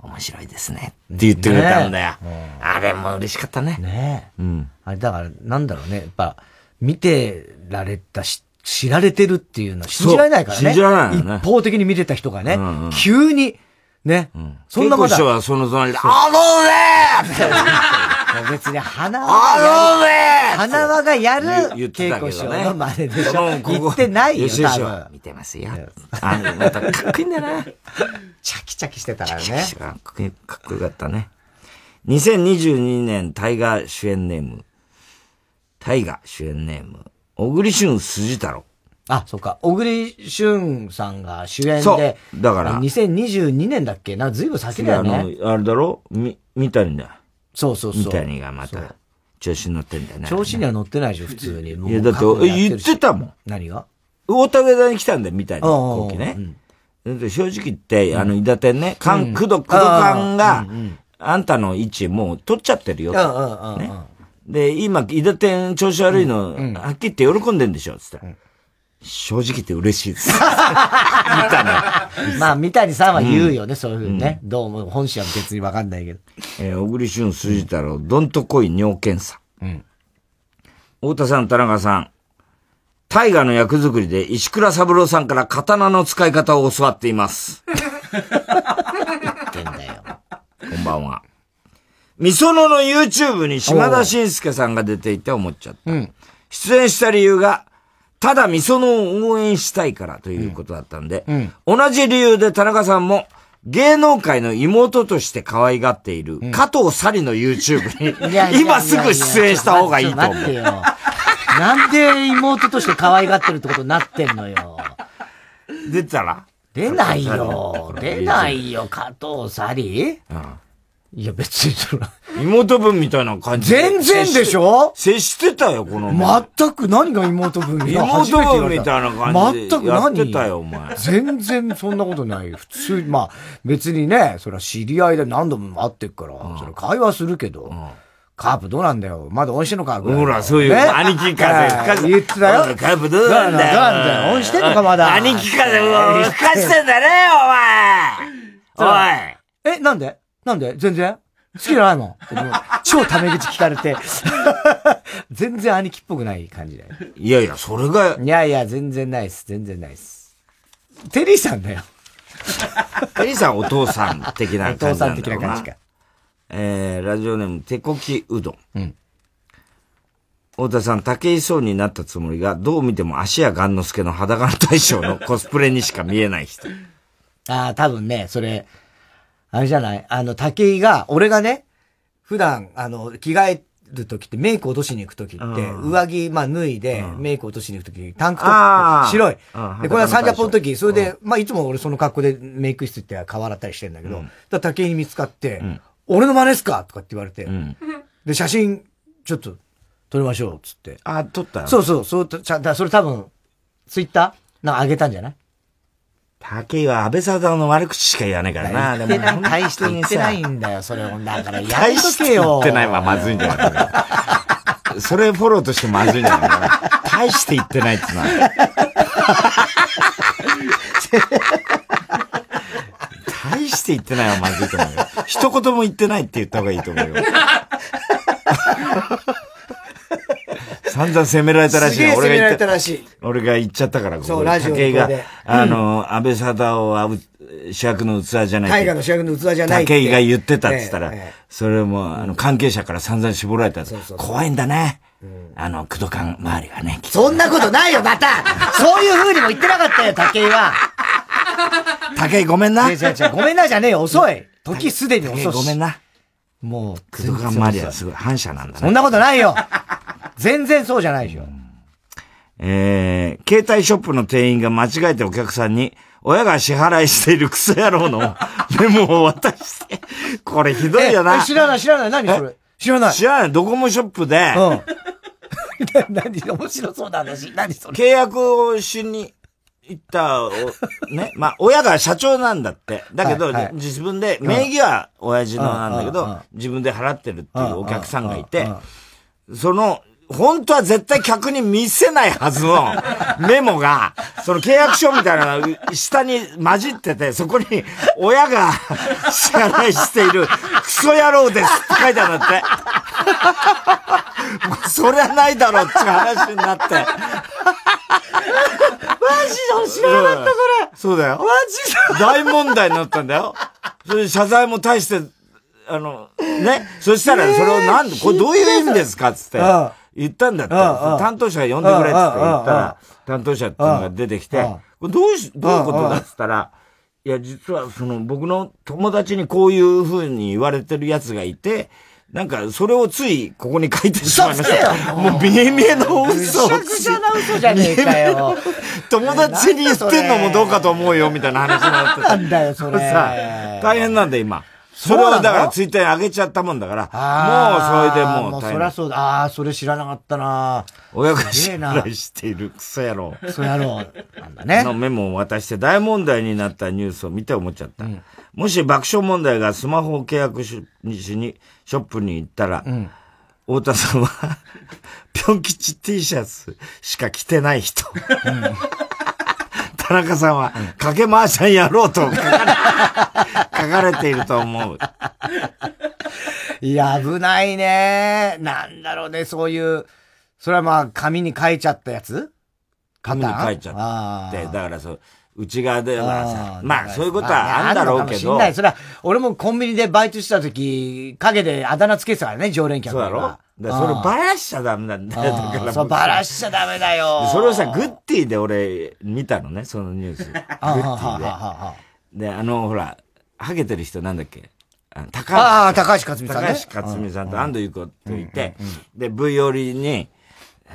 面白いですね。って言ってくれたんだよ。あれも嬉しかったね。ねえ。うん。あれ、だから、なんだろうね。やっぱ、見てられたし、知られてるっていうのは信じられないからね。信じられないよね一方的に見てた人がね、うんうん急に、ね、そんなまだ恵子師匠、はその隣で、あのね別に花あ輪のね花輪がやる稽古師匠の真似でしょ。言ってないよ、多分。見てますよ。あの、またかっこいいんだよな。チャキチャキしてたからね。かっこいいかっこよかったね。2022年タイガー主演ネーム。タイガー主演ネーム。小栗旬辻太郎。あ、そうか。小栗旬さんが主演そうで。だから2022年だっけな、ずいぶん先だよあね。の、あれだろ？み、三谷だ。そうそうそう。三谷がまた、調子に乗ってんだよね。調子には乗ってないでしょ、普通に。いや、だって言ってたもん。何が？大田上田に来たんだよ、みたいな、うん後期ね。で正直言って、あの、伊達天ね、関、工藤、工藤館が、あんたの位置もう取っちゃってるよ。で、今、伊達天調子悪いの、はっきり言って喜んでんでしょ、つって。正直言って嬉しいです。まあ、三谷さんは言うよね、そういうふうにね。どうも、本心は別にわかんないけど。えー小栗旬辻太郎、どんとこい尿検査。うん。太田さん、田中さん、大河の役作りで石倉三郎さんから刀の使い方を教わっています。ってんだよ。こんばんは。みそのの YouTube に島田紳介さんが出ていて思っちゃった。うん。出演した理由が、ただみそのを応援したいからということだったんで、うん同じ理由で田中さんも、芸能界の妹として可愛がっている加藤サリの YouTube いやいやいやいやに今すぐ出演した方がいいと思う。なんで妹として可愛がってるってことになってんのよ。出たら？出ないよ。出ないよ、加藤サリうん。いや、別にその、妹分みたいな感じ全然でしょ？接してたよ、この。全く何が妹分妹分みたいな感じで。全く何やってたよ、お前。全然そんなことないよ。普通に、まあ、別にね、それは知り合いで何度も会ってっから、それ会話するけど、カープどうなんだよ。まだ恩してんのかほら、そういう、ね？兄貴風言ってたよ。カープどうなんだよ。どうなんだよ恩してんのかまだ兄貴風を吹かしてんだね、お前おいえ、なんで？なんで？全然？好きじゃないもん。もう超タメ口聞かれて。全然兄貴っぽくない感じで。いやいや、それが。いやいや、全然ないっす。全然ないっす。テリーさんだよ。テリーさんお父さん的な感じなお父さん的な感じか。えー、ラジオネーム、手こきうどん。うん。太田さん、竹井壮になったつもりが、どう見ても足やガンノスケの裸の大将のコスプレにしか見えない人。ああ、多分ね、それ、あれじゃない？あの、武井が、俺がね、普段、あの、着替える時って、メイク落としに行く時って、うん上着、まあ、脱いで、メイク落としに行く時に、タンクトップ、白い。うん。で、これはサンジャポの時、うんそれで、まあ、いつも俺その格好でメイク室行って顔洗ったりしてんだけど、だ武井に見つかって、俺の真似っすか？とかって言われて、で、写真、ちょっと、撮りましょう、つって。あ、撮ったそうそう、そう、ちゃだそれ多分、ツイッター？なんか上げたんじゃない？竹井は安倍貞夫の悪口しか言わないからな。言ってない、も大して言ってないさんだよ、それを。だから、や大めとして言。ってないはまずいんじゃないかな。それフォローとしてまずいんじゃないかな。大して言ってないってのは。大して言ってないはまずいと思うよ。一言も言ってないって言った方がいいと思うよ。散々責められたらしいすげえ責められたたらしい。俺が言っちゃったから、ここそうラジオ武井があの、安倍貞夫はう主役の器じゃないって。大河の主役の器じゃない武井が言ってたって言ったら、それも、あの、関係者から散々絞られた怖いんだね。あの、工藤館周りがね。そんなことないよ、またそういう風にも言ってなかったよ、武井は。武井ごめんな。ごめんなじゃねえよ、遅い。時すでに遅いごめんな。もう、工藤館周りはすごい反射なんだね。そんなことないよ。全然そうじゃないでしょ。えー、携帯ショップの店員が間違えてお客さんに、親が支払いしているクソ野郎の メモを渡して、これひどいよな。ええ知らない、知らない、何それ？知らない。知らない、ドコモショップで、うん。何、面白そうな話。何それ？契約をしに行ったお、ね、まあ、親が社長なんだって。だけど、はいはい自分で、名義は親父のなんだけど、自分で払ってるっていうお客さんがいて、その、本当は絶対客に見せないはずの メモが、その契約書みたいなのが下に混じってて、そこに、親が 支払いしているクソ野郎ですって書いてあるんだって。そりゃないだろうって話になって。マジで知らなかった、それ。そうだよ。マジで大問題になったんだよ。それで謝罪も大して、あの、ね。そしたら、それをなんで、これどういう意味ですかっつってうん、言ったんだって。担当者が呼んでくれって言ったら、担当者っていうのが出てきて、どうし、どういうことだっつったら、いや、実はその僕の友達にこういう風に言われてる奴がいて、なんか、それをつい、ここに書いてしまいました。もう、見え見えの嘘をむちゃくちゃな嘘じゃねえかよ。友達に言ってんのもどうかと思うよ、みたいな話になってなんだよ、それ。さ、大変なんだよ、今。それをだからツイッターに上げちゃったもんだから、もうそれでもうもうそりゃそうだ。ああ、それ知らなかったな。親が支すげえな。払いしているクソ野郎。クソ野郎。なんだね。のメモを渡して大問題になったニュースを見て思っちゃった。もし爆笑問題がスマホを契約ししに、ショップに行ったら、太田さんは、ぴょん吉 T シャツしか着てない人。田中さんは、かけ回しゃんやろうと書かれ書かれていると思う。いや、危ないね。なんだろうね、そういう、それはまあ、紙に書いちゃったやつ？紙に書いちゃって、だからそう、内側ではさ、まあそういうことはあんだろうけど、まあね。それは、俺もコンビニでバイトした時、影であだ名つけてたからね、常連客が。そうだろ？だそれバラしちゃダメなんだよ。だからそう、バラしちゃダメだよ。それをさ、グッティで俺見たのね、そのニュース。グッテあィで。で、あの、ほら、ハゲてる人なんだっけ？あ高ああ高橋克実さんね。高橋克実さんと安藤優子といて、で、V 寄りに、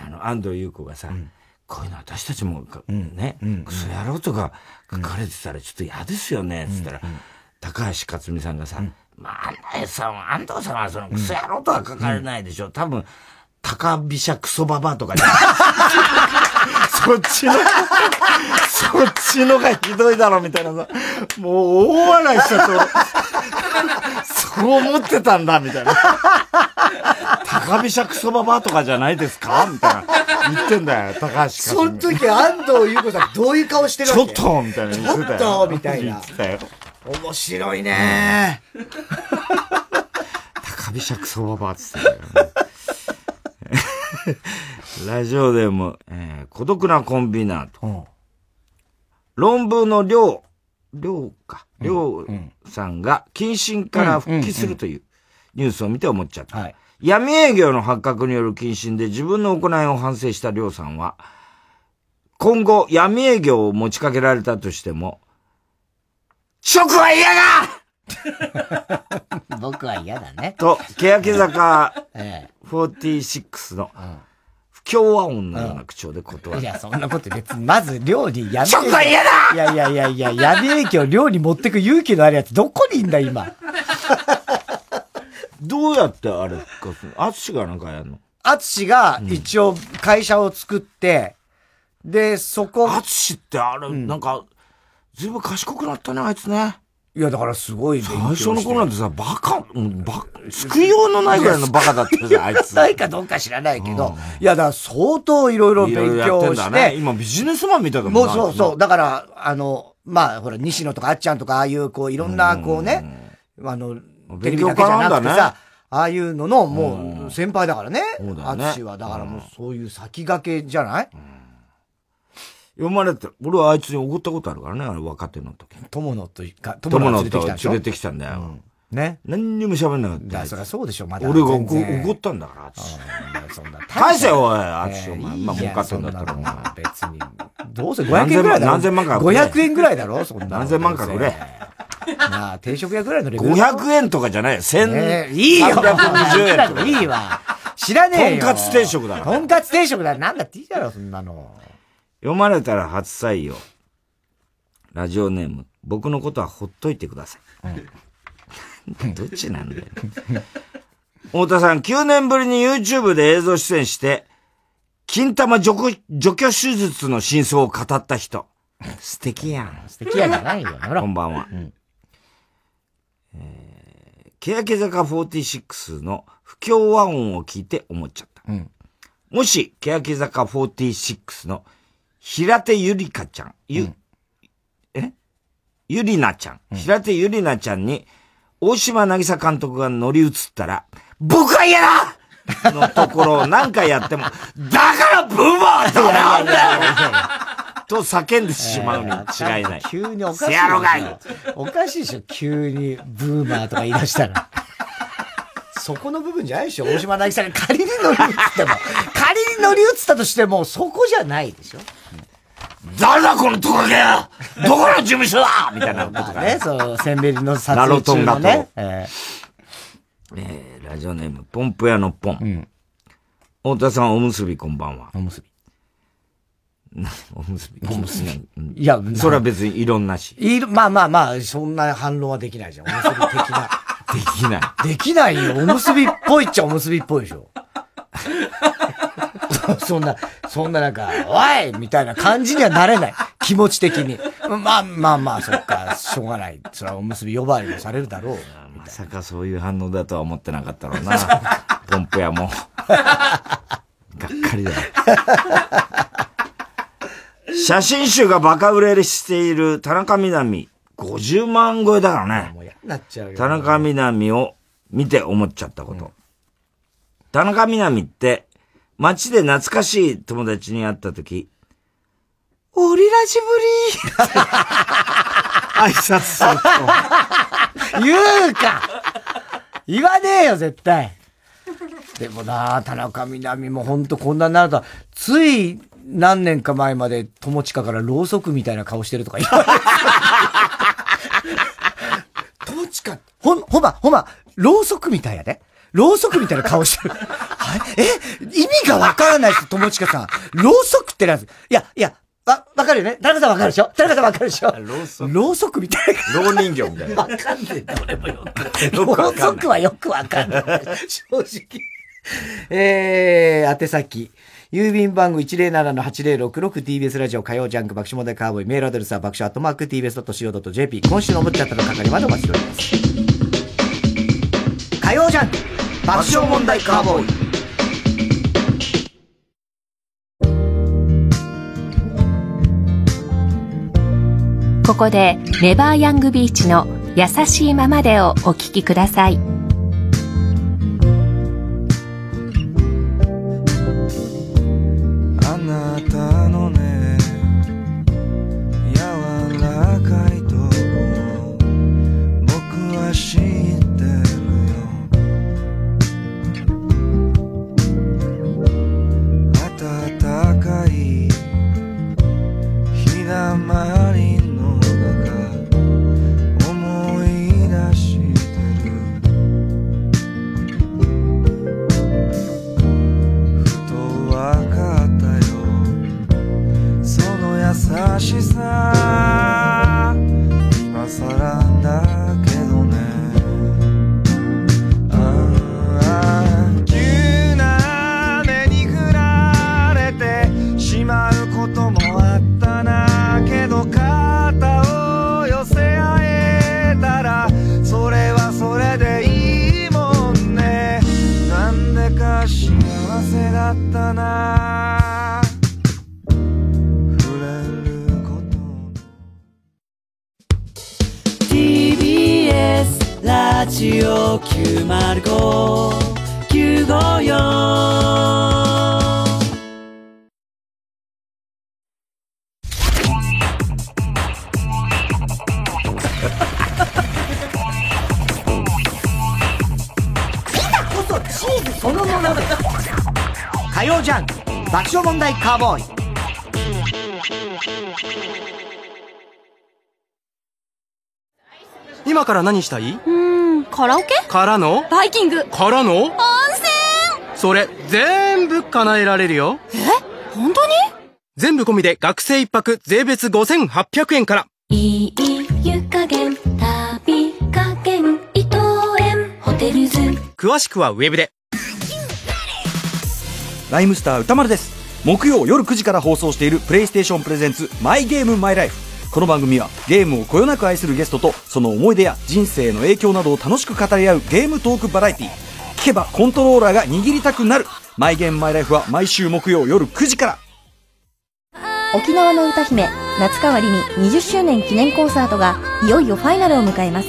あの、安藤優子がさ、こういうの私たちもか、ね、クソ野郎とか書かれてたらちょっと嫌ですよね、つったら、高橋克実さんがさ、まあ、安藤さんは、安藤さんはそのクソ野郎とは書かれないでしょ。多分、高飛車クソババアとかじゃないそっちの、そっちのがひどいだろ、みたいなさ。もう大笑いしちゃって、そう思ってたんだ、みたいな。高飛車クソババアとかじゃないですかみたいな。言ってんだよ、高橋。その時、安藤優子さん、どういう顔してるわけちょっとみたいな言ってたよ。ちょっとみたいな言ってたよ。面白いね高飛車クソババアって言ってたよ、ね。ラジオでも、えー孤独なコンビナート。論文の量、量か、量さんが謹慎から復帰するというニュースを見て思っちゃった。闇営業の発覚による謹慎で自分の行いを反省した量さんは、今後闇営業を持ちかけられたとしても、職は嫌だ 僕は嫌だね。と、欅坂え46の不協和音のような口調で断る。いや、そんなこと別に、まず寮に闇職は嫌だいやいやいやいや、闇影響寮に持ってく勇気のあるやつ、どこにいんだ、今？どうやってあれか、アツシがなんかやるの？アツシが一応会社を作って、で、そこ。アツシってあれ、なんか、ずいぶん賢くなったね、あいつね。いや、だからすごい最初の頃なんてさ、バカ、うんバ救いようのないぐらいのバカだったじゃん、あいつ。ないかどうか知らないけど、いや、だから相当いろいろ勉強して、だね今ビジネスマンみたいだもんなもうそうそう。だから、あの、まあ、ほら、西野とかあっちゃんとか、ああいう、こう、いろんな、こうね、あの、テレビだけじゃなくて勉強家なんださね、ああいうのの、もう、先輩だからね。そうだよね。あつしは、だからもう、そういう先駆けじゃない？読まれて、俺はあいつに怒ったことあるからね、あれ若手の時。友野とか、友野と連れてきたんだよ。ね。何にも喋んなかった。そりゃそうでしょ、まだ。俺が怒ったんだから、あつし。そんな返せよ、おい、あつし、えーお前。まあ、儲かってんだったら、お前。別に。どうせ500円ぐらいだろ？何千万かくれ500円ぐらいだろそんなの。何千万かくれ。なあ、定食屋ぐらいのレベル。500円とかじゃないよ。千、いいよ。320円とか。いいわ。知らねえよ。とんかつ定食だろとんかつ定食だ。なんだっていいだろ、そんなの。読まれたら初採用。ラジオネーム、僕のことはほっといてください。どっちなんだよ。太田さん、9年ぶりに YouTube で映像出演して、金玉除去除去手術の真相を語った人。素敵やん。素敵やんじゃないよ。ほらこんばんは。えー、欅坂46の不協和音を聞いて思っちゃった。もし、欅坂46の平手ゆりかちゃん、ゆ、え？ゆりなちゃん、平手ゆりなちゃんに、大島渚監督が乗り移ったら、僕は嫌だのところを何回やっても、だからブーバーだなんだよ と叫んでしまうに違いない。急におかしい。せやろがいおかしいでしょ、急にブーマーとか言い出したら。そこの部分じゃないでしょ、大島渚が仮に乗り移っても。仮に乗り移ったとしても、そこじゃないでしょ。誰だこのトカゲは？どこの事務所だ？みたいなことがまあね、そう、センベリの撮ラロ影中のね。ええーラジオネーム、ポンプ屋のポン。太田さん、おむすびこんばんは。おむすび。おむすび。おむすび。いや、それは別に異論なし。いる、まあまあまあ、そんな反論はできないじゃん。おむすび的な。できない。できないよ。おむすびっぽいっちゃおむすびっぽいでしょ。そ そんな、そんななんか、おいみたいな感じにはなれない。気持ち的に。まあまあまあ、そっか、しょうがない。それはおむすび呼ばわりもされるだろう。まさかそういう反応だとは思ってなかったろうな。ポンプ屋も。がっかりだよ。写真集がバカ売れしている田中みな実。50万超えだからね。なっちゃうよ。田中みな実を見て思っちゃったこと。田中みな実って、街で懐かしい友達に会った時、オリラジぶり挨拶すると。言うか言わねえよ、絶対。でもな、田中みな実もほんとこんなになるとは、つい何年か前まで友近からろうそくみたいな顔してるとか言われて。友近、ほん、ほんま、ほんま、ろうそくみたいやで。ろうそくみたいな顔してる。は いえ？意味がわからないです、友近さん。ろうそくってなんですいや、いや、わ、わかるよね？田中さんわかるでしょ？田中さんわかるでしょ？ろうそく。ろうそくみたいな。ろう人形みたいな。わかんねえんだ、俺もよく。ろうそくはよくわかんない。正直。えー、宛先。郵便番号 107-8066TBS ラジオ火曜ジャンク爆笑問題カーボーイメールアドレスは爆笑アットマーク TBS.CO.JP 今週のむっちゃったの係までお待ちしております火曜ジャンク爆笑問題カーボーイここでネバーヤングビーチの優しいままでをお聴きください。ーボーイ。今から何したい？うんカラオケ？からの？バイキング。からの？温泉？それ全部叶えられるよ。え？本当に？全部込みで学生一泊税別5800円から。いい湯加減旅加減伊藤園ホテルズ。詳しくはウェブで。ライムスター歌丸です木曜夜9時から放送しているプレイステーションプレゼンツマイゲームマイライフこの番組はゲームをこよなく愛するゲストとその思い出や人生の影響などを楽しく語り合うゲームトークバラエティ聞けばコントローラーが握りたくなる。マイゲームマイライフは毎週木曜夜9時から。沖縄の歌姫夏川りみ20周年記念コンサートがいよいよファイナルを迎えます。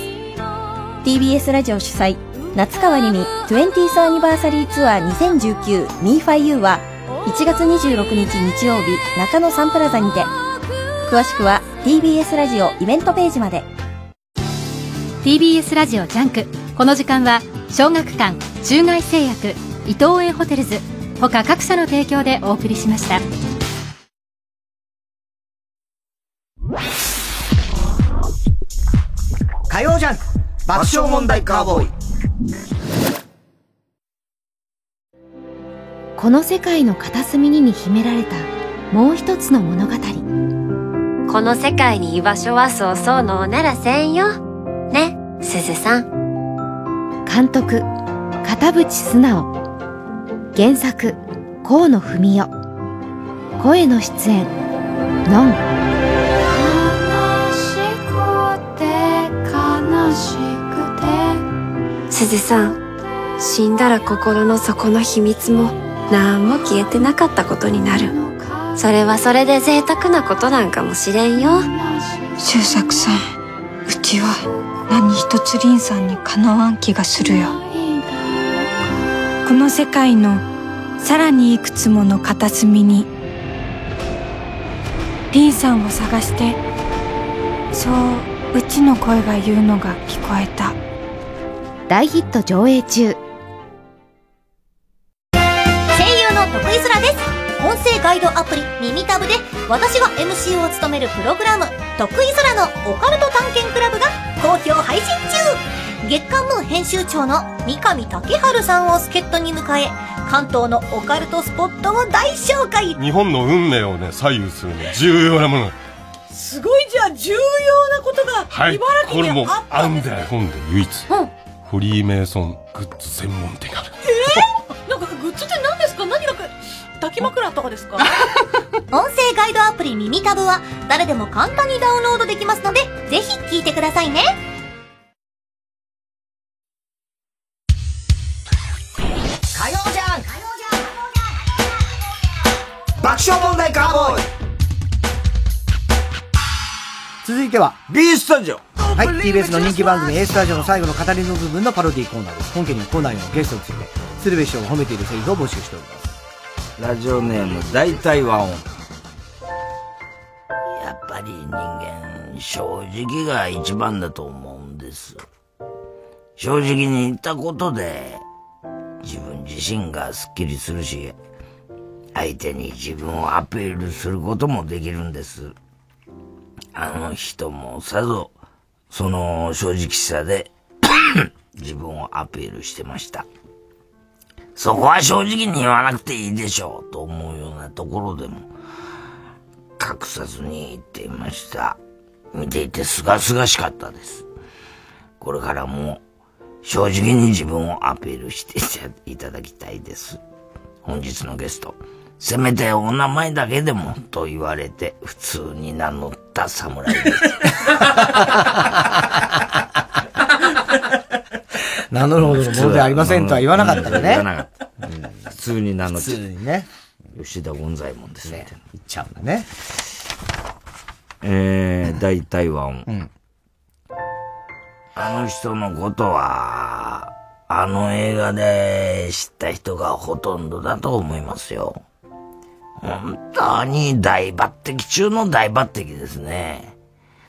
TBS ラジオ主催夏川りみ 20th アニバーサリーツアー 2019MeFiU は1月26日日曜日中野サンプラザにて。詳しくは TBS ラジオイベントページまで。TBS ラジオジャンク。この時間は小学館中外製薬伊藤園ホテルズ。他各社の提供でお送りしました。火曜ジャンク。爆笑問題カーボーイこの世界の片隅にに秘められたもう一つの物語。この世界に居場所はそうそうのならせんよ。ねすずさん。監督片渕素直。原作河野文代声の出演のん。悲しくて悲しくて。すずさん死んだら心の底の秘密も何も消えてなかったことになる。それはそれで贅沢なことなんかもしれんよ。周作さんうちは何一つ凛さんにかなわん気がするよ。この世界のさらにいくつもの片隅に凛さんを探してそううちの声が言うのが聞こえた。大ヒット上映中音声ガイドアプリ耳タブで私が MC を務めるプログラム得意空のオカルト探検クラブが好評配信中。月刊ムー編集長の三上竹春さんを助っ人に迎え関東のオカルトスポットを大紹介。日本の運命をね左右するね重要なもの。すごいじゃあ重要なことがはい。茨これも城にあったあんですね。んだよ日本で唯一。フリーメイソングッズ専門店がある。えー、なんかグッズって何ですか？何がか抱き枕とかですか？音声ガイドアプリ耳タブは誰でも簡単にダウンロードできますのでぜひ聞いてくださいね。火曜じゃん。爆笑問題カーボーイ。続いては B スタジオ。はい TBS の人気番組 A スタジオの最後の語りの部分のパロディーコーナーです。本家にコーナーへのゲストについて鶴瓶師匠を褒めているセリフを募集しておりますラジオネーム大体和音。やっぱり人間正直が一番だと思うんです正直に言ったことで自分自身がスッキリするし相手に自分をアピールすることもできるんです。あの人もさぞその正直さで 自分をアピールしてました。そこは正直に言わなくていいでしょうと思うようなところでも隠さずに言っていました。見ていて清々しかったです。これからも正直に自分をアピールしていただきたいです。本日のゲストせめてお名前だけでもと言われて普通に名乗った侍です。名乗るほど。のものではありませんとは言わなかったのね言わなかった。うん。普通に名乗っちゃ普通にね。吉田権左衛門ですね。言っちゃうんだね。えー、大体は、あの人のことは、あの映画で知った人がほとんどだと思いますよ。本当に大抜擢中の大抜擢ですね。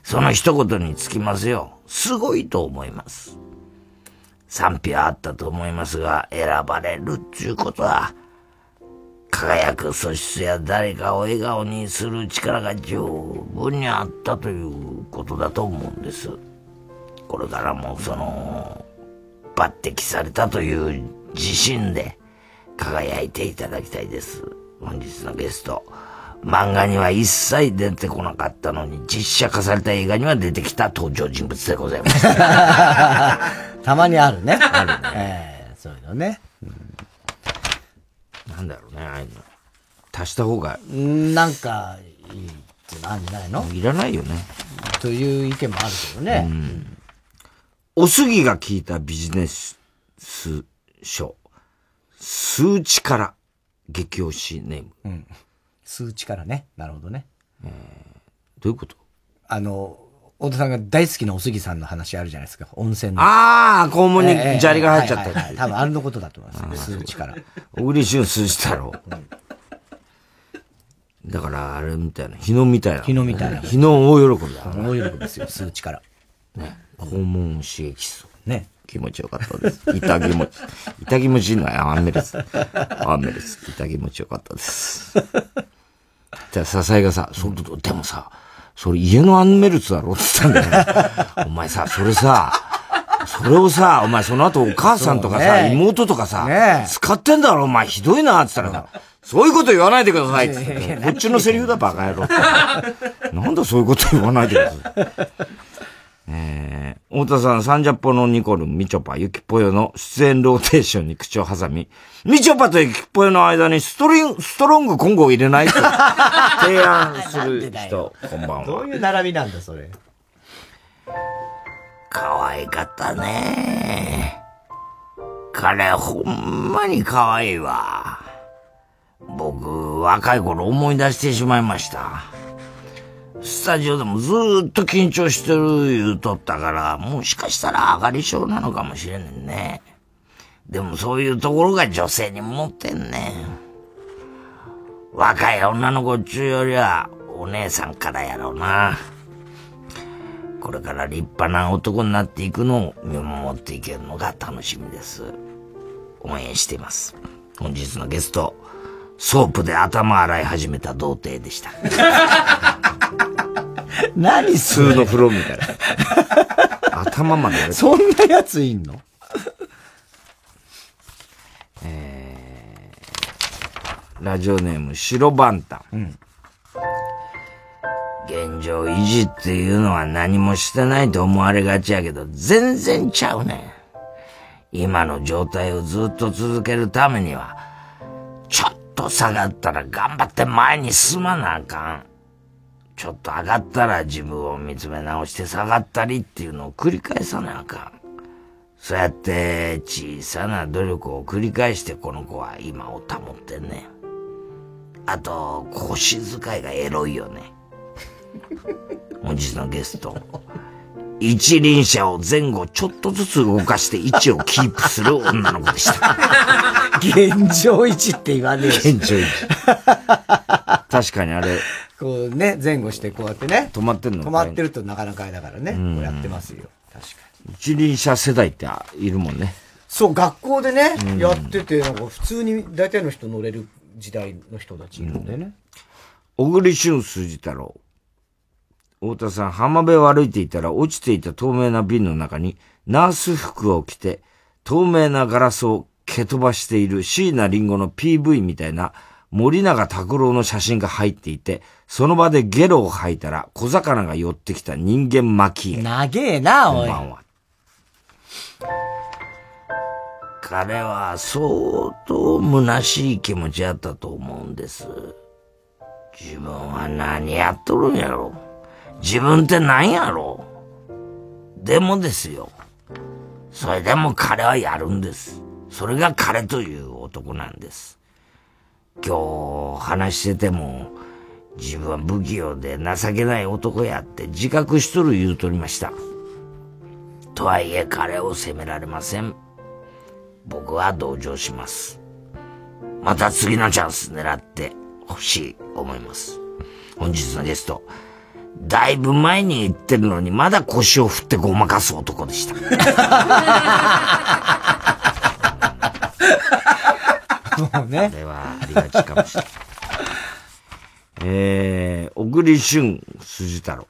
その一言につきますよ。すごいと思います。賛否はあったと思いますが、選ばれるっていうことは、輝く素質や誰かを笑顔にする力が十分にあったということだと思うんです。これからもその、抜擢されたという自信で輝いていただきたいです。本日のゲスト。漫画には一切出てこなかったのに、実写化された映画には出てきた登場人物でございます。たまにあるね。あるね。えー、そういうのね。なんだろうね、ああいうの。足した方が。うんなんか、いいってなんじゃないの？いらないよね。という意見もあるけどね。うんおすぎが聞いたビジネス書。数値から激推しネーム。うん。数値からね。なるほどね。どういうこと？あの、太田さんが大好きなおすぎさんの話あるじゃないですか。温泉の。ああ、肛門に砂利が入っちゃったええええはいはいはい多分あれのことだと思いますよ。数値から。小栗旬数字太郎。だから、あれみたいな、日野みたいな。日野みたいな日野大喜びだ。大喜びですよ、数値から。ね。肛門刺激素。ね。気持ちよかったです。痛気持ち。痛気持ちいいのはアンメルス。アンメルス。痛気持ちよかったです。じゃあ、笹井がさ、そでもさ、それ家のアンメルツだろ？って言ったんだよ。お前さ、それさ、それをさ、お前その後お母さんとかさ、ね妹とかさ、ね使ってんだろ、お前ひどいなって言ったらさ、そういうこと言わないでくださいって言ってこっちのセリフだ、バカ野郎って。なんだそういうこと言わないでください。えー、太田さん、サンジャポのニコルン、みちょぱ、ゆきぽよの出演ローテーションに口を挟み、みちょぱとゆきぽよの間にストリン、ストロング今後を入れないと 提案する人、こんばんは。どういう並びなんだ、それ？可愛かったね。彼、ほんまに可愛いわ。僕、若い頃思い出してしまいました。スタジオでもずーっと緊張してる言うとったから、もしかしたら上がり症なのかもしれんね。でもそういうところが女性に持ってんね。若い女の子っちゅうよりは、お姉さんからやろうな。これから立派な男になっていくのを見守っていけるのが楽しみです。応援しています。本日のゲスト、ソープで頭洗い始めた童貞でした。何普通の風呂みたいな。頭まで。そんなやついんの？えー、ラジオネーム、白バンタン。現状維持っていうのは何もしてないと思われがちやけど、全然ちゃうねん。今の状態をずっと続けるためには、ちょっと下がったら頑張って前に進まなあかん。ちょっと上がったら自分を見つめ直して下がったりっていうのを繰り返さなあかん。そうやって小さな努力を繰り返してこの子は今を保ってんねん。あと、腰遣いがエロいよね。本日のゲスト。一輪車を前後ちょっとずつ動かして位置をキープする女の子でした。現状維持って言わねえし。現状維持。確かにあれ。こうね、前後してこうやってね。止まってんの止まってるとなかなかだからね。うんこうやってますよ。確かに。一輪車世代っているもんね。そう、学校でね、うんやってて、なんか普通に大体の人乗れる時代の人たちいるんだよね。小栗旬筋太郎。太田さん、浜辺を歩いていたら落ちていた透明な瓶の中にナース服を着て透明なガラスを蹴飛ばしている椎名林檎の PV みたいな森永拓郎の写真が入っていて、その場でゲロを吐いたら小魚が寄ってきた人間巻き絵。長えな、おい。こんばんは。彼は相当虚しい気持ちやったと思うんです。自分は何やっとるんやろ自分って何やろでもですよ。それでも彼はやるんです。それが彼という男なんです。今日話してても、自分は不器用で情けない男やって自覚しとる言うとりました。とはいえ彼を責められません。僕は同情します。また次のチャンス狙ってほしい思います。本日のゲスト、だいぶ前に言ってるのにまだ腰を振ってごまかす男でした。もうね。これはありがちかもしれない。えー、小栗旬筋太郎。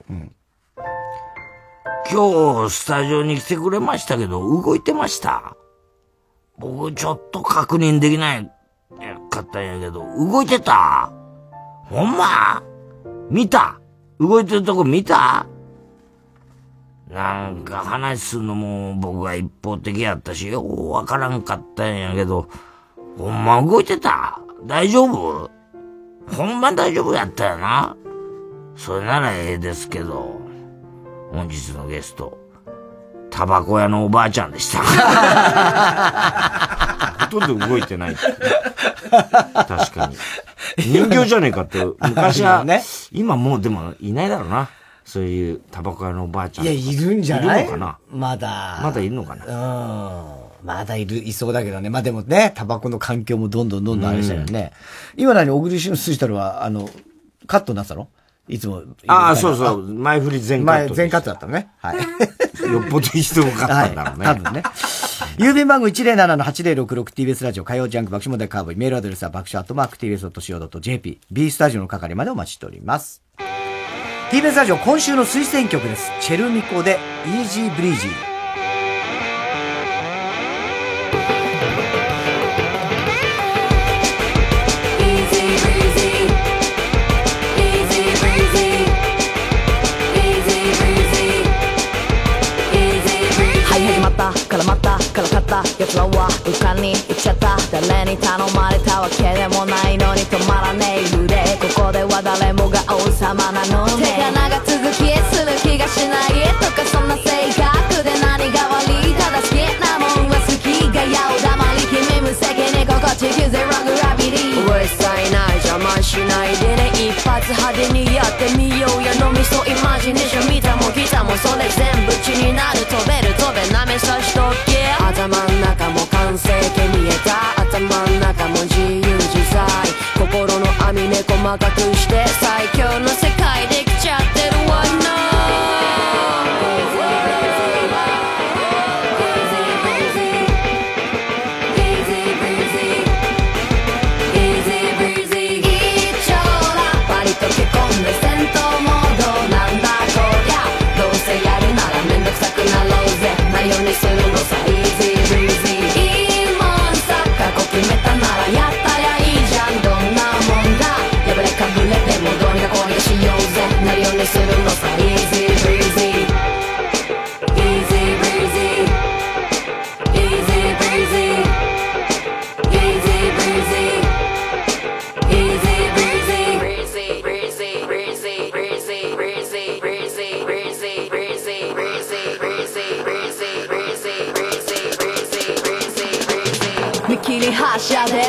今日スタジオに来てくれましたけど、動いてました？僕ちょっと確認できないかったんやけど、動いてた？ほんま？見た？動いてるとこ見た？なんか話すのも僕が一方的やったし、ようわからんかったんやけど、ほんま動いてた？大丈夫？ほんま大丈夫やったよなそれならええですけど、本日のゲスト、タバコ屋のおばあちゃんでした。ほとんど動いてないってね。確かに。人形じゃねえかって、昔は、ね今もうでもいないだろうな。そういうタバコ屋のおばあちゃん。いや、いるんじゃない？いるのかな？まだ。まだいるのかな？うん。まだいる、いそうだけどね。まあでもね、タバコの環境もどんどんどんどんあれしたよね。今何、小栗旬筋太郎は、あの、カットになってたのいつも。ああ、そうそう。前振り全カット。前、全カットだったのね。はい。よっぽど人多かったんだろうね。はい、多分ね。郵便番号 107-8066TBS ラジオ火曜ジャンク爆笑問題カーボーイメールアドレスは爆笑アットマーク TBS.CO.JP B スタジオの係までお待ちしております。TBS ラジオ今週の推薦曲です。チェルミコで Easy Breezy。絡またからかった奴らは浮かに行っちゃった誰に頼まれた。わけでもないのに止まらねえ腕ここでは誰もが王様なのね手が長続きする気がしないとかそんな性格で何が悪いただ好きなもんは好きがやお黙り君無責任心地ゼログラビリーうるさいない邪魔しないでね一発派手にやってみようや脳みそイマジネーション見た。も来たもそれ全部血になる飛べるさしとけ。頭ん中も完成形見えた。頭ん中も自由自在。心の網目細かくして最強の世界。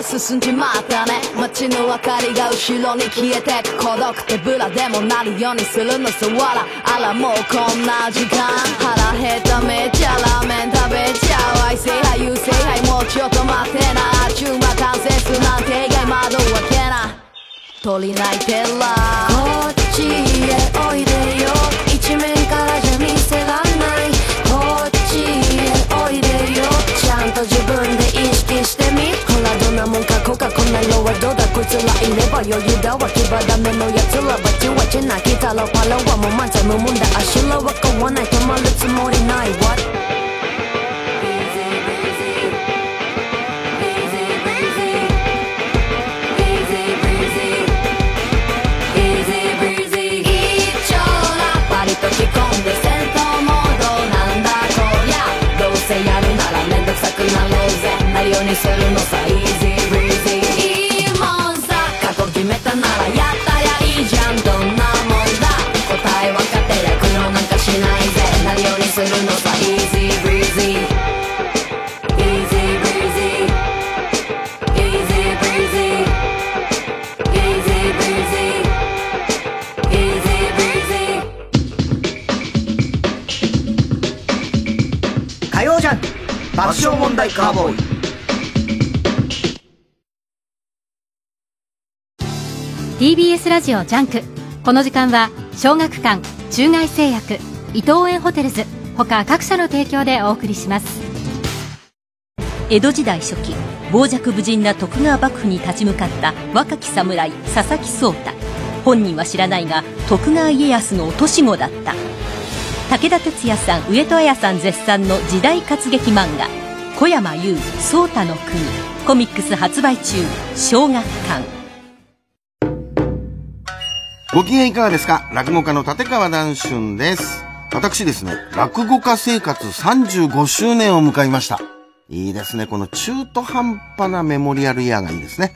進んじまったね街の明かりが後ろに消えてく孤独。手ぶらでもなるようにするのさわら。あらもうこんな時間。腹減っためっちゃラーメン食べちゃう愛せはい優勢はいもうちょっと待ってな。中馬完成すなんて意外窓を開けな。鳥泣いてらな色はどうだこいつらいれば余裕だわ牙ダメのやつらバチバチなきたらパラはもう満載無問だ足らは買わない止まるつもりない What? 割と着込んならめんどくさくなろうぜなるようにするのさ Easy breezy 爆笑問題カーボーイ。TBS ラジオジャンク。この時間は小学館中外製薬伊藤園ホテルズ他各社の提供でお送りします。江戸時代初期傍若無人な徳川幕府に立ち向かった若き侍佐々木壮太。本人は知らないが徳川家康の落とし子だった。武田鉄矢さん上戸彩さん絶賛の時代活劇漫画「小山優壮太の国」コミックス発売中小学館ご機嫌いかがですか？落語家の立川談春です。私ですね、落語家生活35周年を迎えました。いいですね。この中途半端なメモリアルイヤーがいいですね。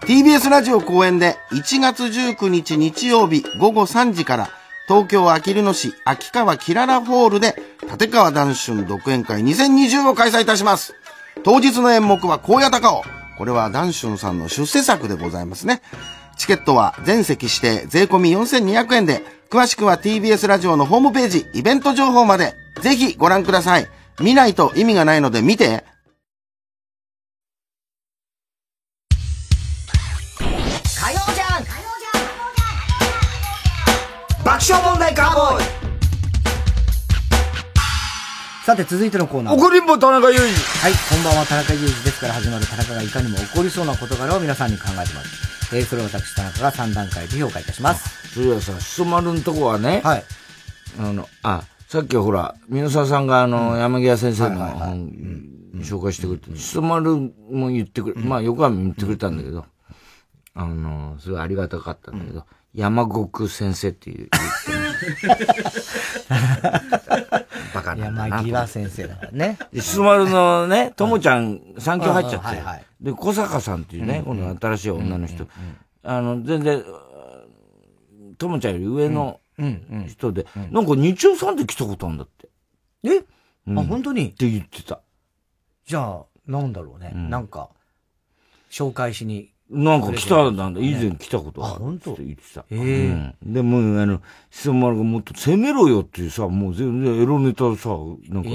TBS ラジオ公演で1月19日日曜日午後3時から東京あきる野市秋川キララホールで立川談春独演会2020を開催いたします。当日の演目は荒野高尾。これは談春さんの出世作でございますね。チケットは全席指定税込4200円で、詳しくは TBS ラジオのホームページ、イベント情報まで、ぜひご覧ください。見ないと意味がないので見て。爆笑問題カーボーイ。さて続いてのコーナー。怒りんぼ田中裕二。はいこんばんは田中裕二ですから始まる田中がいかにも起こりそうな事柄を皆さんに考えてもらう。えーそれを私田中が3段階で評価いたします。それはさ、しそ丸のとこはね、はい。あの、あ、さっきほら、皆沢さんがあの、山際先生の本、紹介してくれて、しそ丸も言ってくれ、まあ横山も言ってくれたんだけど、あの、すごいありがたかったんだけど、山国先生っていう、バカなんだな。山際先生だからね。で、しそ丸のね、ともちゃん、産休入っちゃってで、小坂さんっていうね、この新しい女の人、あの、全然、ともちゃんより上の人で、なんか日曜さんで来たことあるんだって。え？うんあ、本当に？って言ってた。じゃあ、なんだろうね。なんか、紹介しに。なんか来たんだ、以前来たことある。本当？って言ってた。ええうんでも、あの、しそ丸がもっと攻めろよっていうさ、もう全然エロネタさ、なんか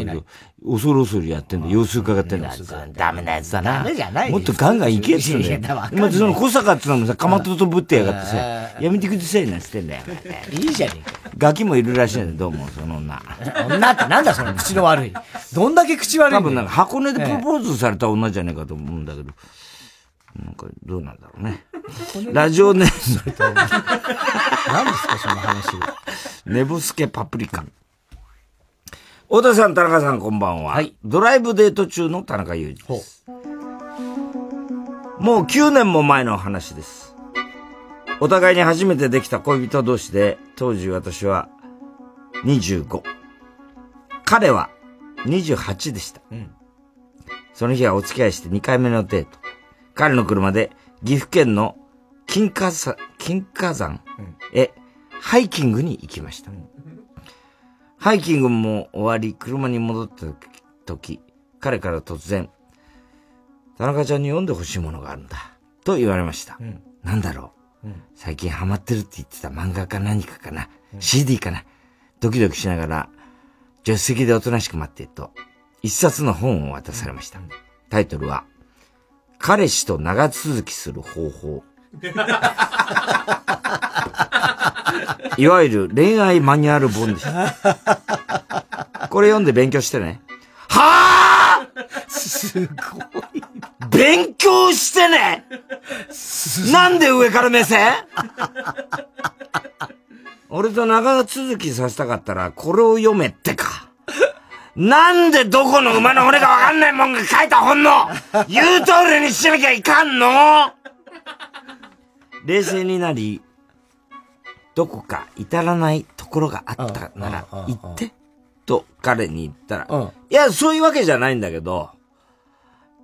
恐る恐るやってんだ。様子伺ってんだ。ダメなやつだな。ダメじゃないもっとガンガンいけっつうんだいやいやわよ。まずその小坂ってのもさ、かまととぶってやがってさえ、やめてくださいなんつってんだよ。いいじゃねえか。ガキもいるらしいんだよ、どうも、その女。女ってなんだその口の悪い。どんだけ口悪い多分なんか箱根でプロポーズされた女じゃねえかと思うんだけど。なんか、どうなんだろうね。ラジオネーム。何ですか、その話。ネボスケパプリカ。太田さん、田中さん、こんばんは。ドライブデート中の田中裕二です。もう9年も前の話です。お互いに初めてできた恋人同士で、当時私は25。彼は28でした。その日はお付き合いして2回目のデート。彼の車で岐阜県の金華山、金華山へハイキングに行きました。ハイキングも終わり、車に戻った時、彼から突然、田中ちゃんに読んでほしいものがあるんだ。と言われました。なんだろう、最近ハマってるって言ってた漫画か何かかな、?CD かなドキドキしながら、助手席でおとなしく待っていると、一冊の本を渡されました。タイトルは、彼氏と長続きする方法。いわゆる恋愛マニュアル本です。これ読んで勉強してね。はあすごい。勉強してねなんで上から目線？俺と長続きさせたかったら、これを読めってか。なんでどこの馬の骨かわかんないもんが書いた本の 言う通りにしなきゃいかんの？冷静になり、どこか至らないところがあったなら言って、と彼に言ったら、いや、そういうわけじゃないんだけど、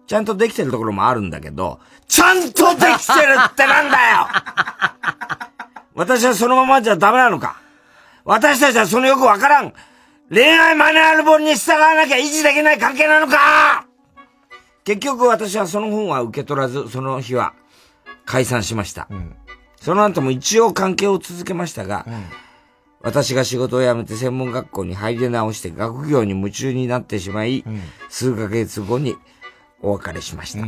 ちゃんとできてるところもあるんだけど、ちゃんとできてるってなんだよ！私はそのままじゃダメなのか？私たちはそのよくわからん恋愛マニュアル本に従わなきゃ維持できない関係なのか？結局私はその本は受け取らず、その日は解散しました。その後も一応関係を続けましたが、私が仕事を辞めて専門学校に入り直して学業に夢中になってしまい、数ヶ月後にお別れしました。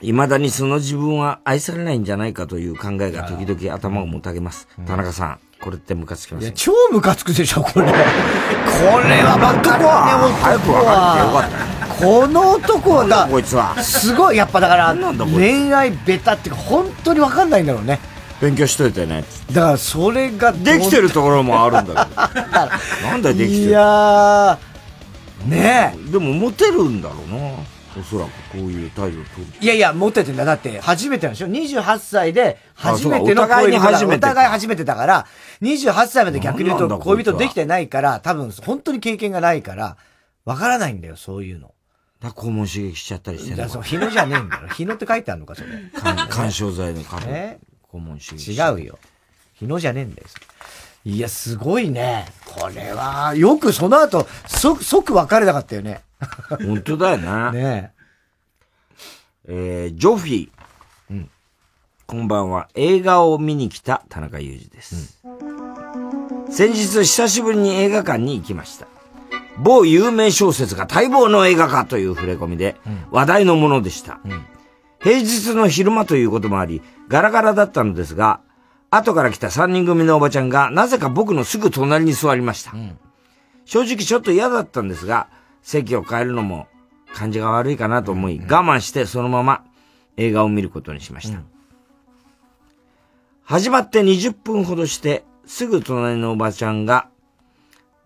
未だにその自分は愛されないんじゃないかという考えが時々頭をもたげます。田中さん、これってムカつきますいや、超ムカつくでしょ、これ。これはばっかりね、早く分かってよかった。この男はだ、こいつは。すごい、やっぱだから、恋愛ベタっていうか、本当に分かんないんだろうね。勉強しといてね。だから、それが、できてるところもあるんだけど。なんでできてるいやー、ねえ。でもモテるんだろうな。おそらくこういう態度を取る。いやいや、モテてんだ。だって、初めてなんでしょ ?28 歳で、初めてのあそうかお互いに初めてかお互い初めてだから、28歳まで逆に言うと恋人できてないから、多分、本当に経験がないから、わからないんだよ、そういうの。だ肛門刺激しちゃったりしてんのそう、日野じゃねえんだよ。日野って書いてあるのか、それ。干 干渉剤のカえ？肛門刺激。違うよ。日野じゃねえんだよ。いや、すごいね。これは、よくその後、即、即別れなかったよね。本当だよな。ねえー、ジョフィー。うん。こんばんは。映画を見に来た田中裕二です。先日久しぶりに映画館に行きました。某有名小説が待望の映画化という触れ込みで話題のものでした。平日の昼間ということもあり、ガラガラだったのですが、後から来た3人組のおばちゃんがなぜか僕のすぐ隣に座りました。正直ちょっと嫌だったんですが、席を変えるのも感じが悪いかなと思い、我慢してそのまま映画を見ることにしました。始まって20分ほどして、すぐ隣のおばちゃんが、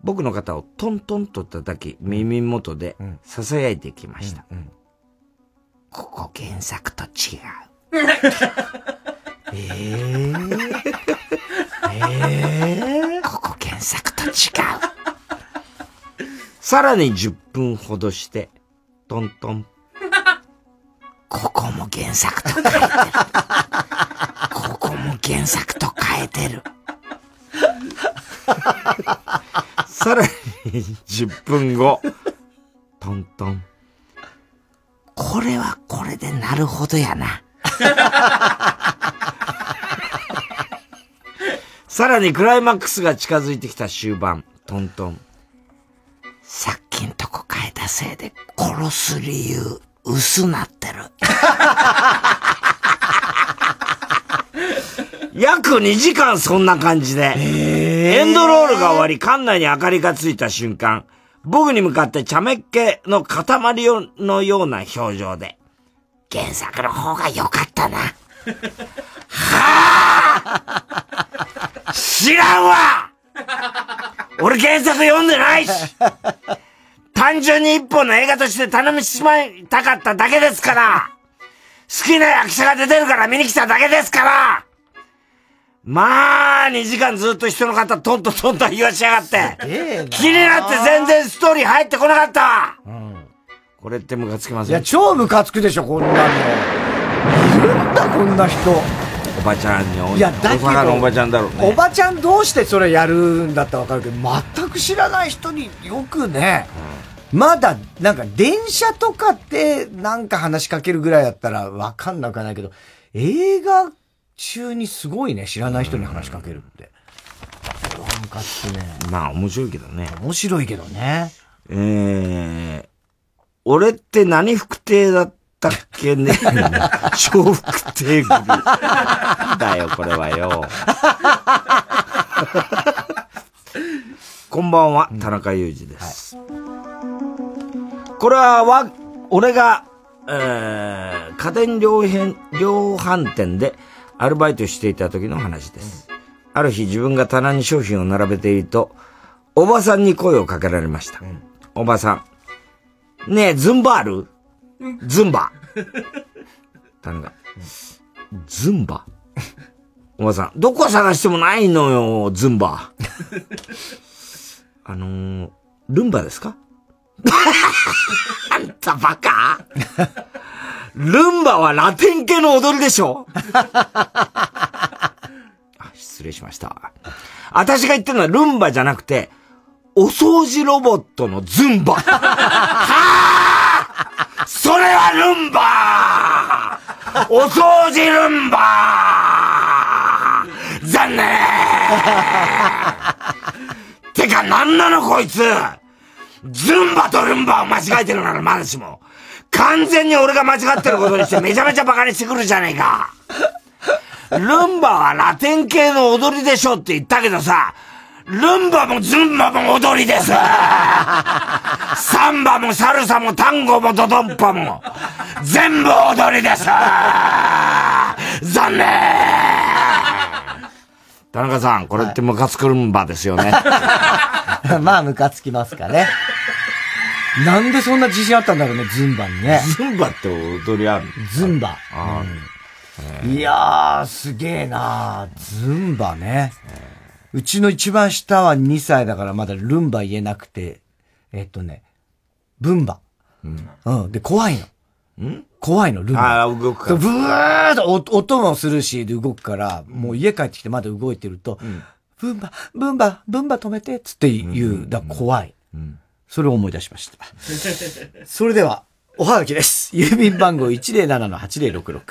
僕の肩をトントンと叩き、耳元で囁いてきました。ここ原作と違う。ええええ ここ原作と違う。さらに10分ほどして、トントン。ここも原作と変えてる。ここも原作と変えてる。さらに10分後、トントン。これはこれでなるほどやな。さらにクライマックスが近づいてきた終盤、トントン。さっきんとこ変えたせいで殺す理由薄なってる。約2時間そんな感じで、エンドロールが終わり館内に明かりがついた瞬間、僕に向かって茶目っ気の塊のような表情で、原作の方が良かったな。はあ知らんわ 俺原作読んでないし。単純に一本の映画として頼みしまいたかっただけですから。好きな役者が出てるから見に来ただけですから。まあ、2時間ずっと人の方トントントンと言わしやがって。気になって全然ストーリー入ってこなかったこれってムカつきません？いや、超ムカつくでしょ、こんなの。いるんだ、こんな人。おばちゃんにおいや、だけど、おばちゃんだろうね。おばちゃんどうしてそれやるんだったらわかるけど、全く知らない人によくね、まだ、なんか電車とかってなんか話しかけるぐらいだったらわかんなくはないけど、映画中にすごいね、知らない人に話しかけるって。なんかってね。まあ面白いけどね。面白いけどね。えー、俺って何服亭だったっけね 笑福亭組。だよ、これはよ。こんばんは、田中裕二です。これは、わ、俺が、えー、家電量販量販店でアルバイトしていた時の話です。ある日自分が棚に商品を並べていると、おばさんに声をかけられました。おばさん。ねえ、ズンバあるズンバ。棚が。ズンバおばさん、どこ探してもないのよ、ズンバ。あのー、ルンバですか？あんたバカルンバはラテン系の踊りでしょ？あ失礼しました。私が言ってるのはルンバじゃなくて、お掃除ロボットのズンバ。はあそれはルンバーお掃除ルンバー残念 てかなんなのこいつズンバとルンバを間違えてるならまだしも。完全に俺が間違ってることにしてめちゃめちゃバカにしてくるじゃねえか。ルンバはラテン系の踊りでしょって言ったけどさ、ルンバもズンバも踊りです サンバもサルサもタンゴもドドンパも、全部踊りです残念田中さん、これってムカつくルンバですよね。まあ、ムカつきますかね。なんでそんな自信あったんだろうね、ズンバにね。ズンバって踊りあるズンバ。あいやー、すげえなズンバね。うちの一番下は2歳だからまだルンバ言えなくて、えっとね、ブンバ。うん。で、怖いの。ん？怖いの、ルンバ。ああ、動くから。ブーっと音音もするし、で動くから、もう家帰ってきてまだ動いてると、ブンバ、ブンバ、ブンバ止めて、つって言う。だ怖い。それを思い出しました。それでは、おはがきです。郵便番号107-8066。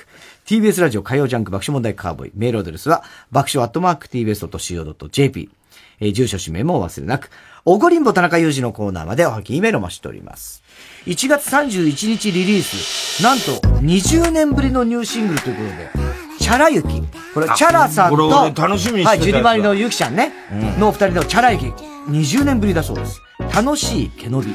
TBS ラジオ火曜ジャンク爆笑問題カーボーイ。メールアドレスは、爆笑アットマーク TBS.CO.JP。えー住所氏名もお忘れなく。おごりんぼ田中裕二のコーナーまでおはがき、メールを待ちしております。1月31日リリース。なんと、20年ぶりのニューシングルということで、チャラユキ。これ、チャラさんと、はい、ジュリマリのユキちゃんね、のお二人のチャラユキ。20年ぶりだそうです。楽しい毛伸び。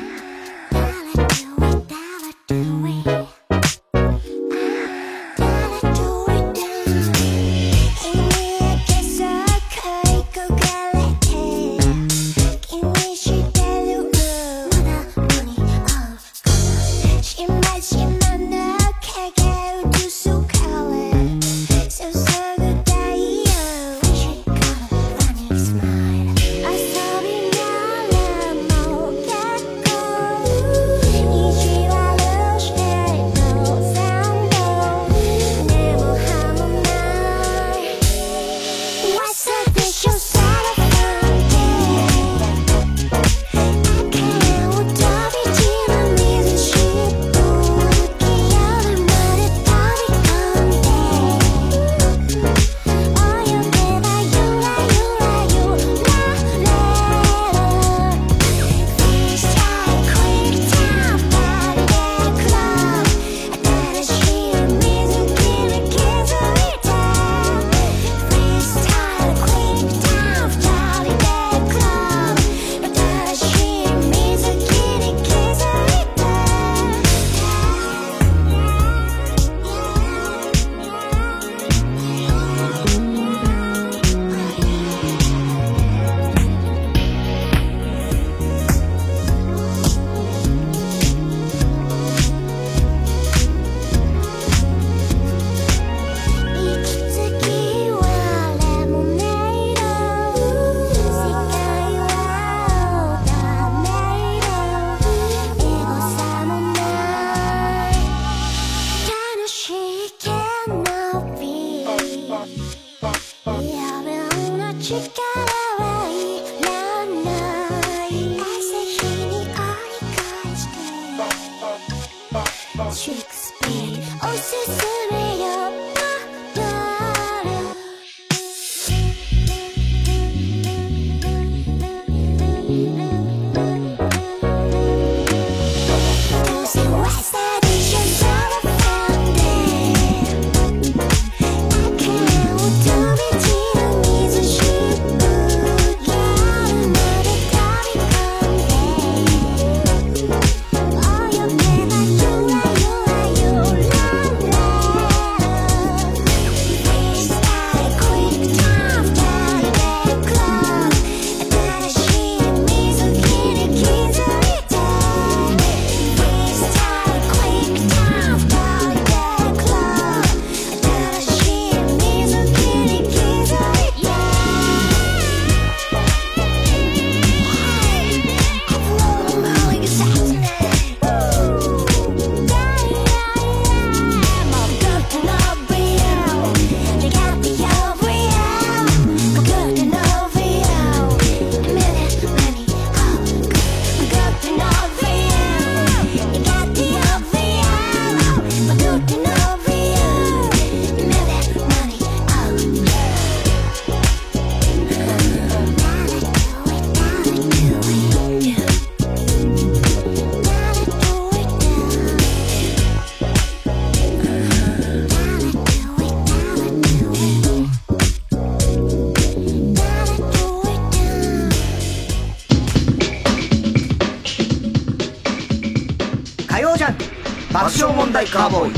爆笑問題カーボーイ。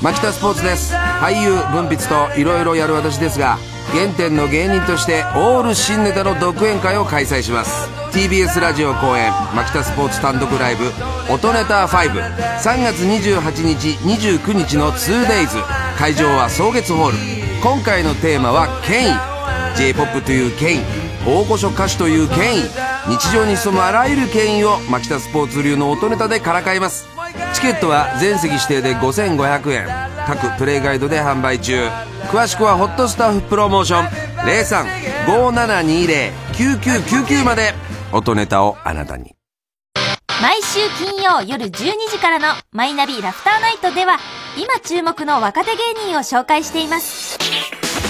牧田スポーツです。俳優文筆といろいろやる私ですが原点の芸人としてオール新ネタの独演会を開催します。TBS ラジオ公演牧田スポーツ単独ライブ「音ネタ53月28日29日の 2days 会場は草月ホール。今回のテーマは権威 j p o p という権威大御所歌手という権威。日常に潜むあらゆる権威を牧田スポーツ流の音ネタでからかいます。チケットは全席指定で5500円。各プレイガイドで販売中。詳しくはホットスタッフプロモーション。0357209999まで。音ネタをあなたに。毎週金曜夜12時からのマイナビラフターナイトでは今注目の若手芸人を紹介しています。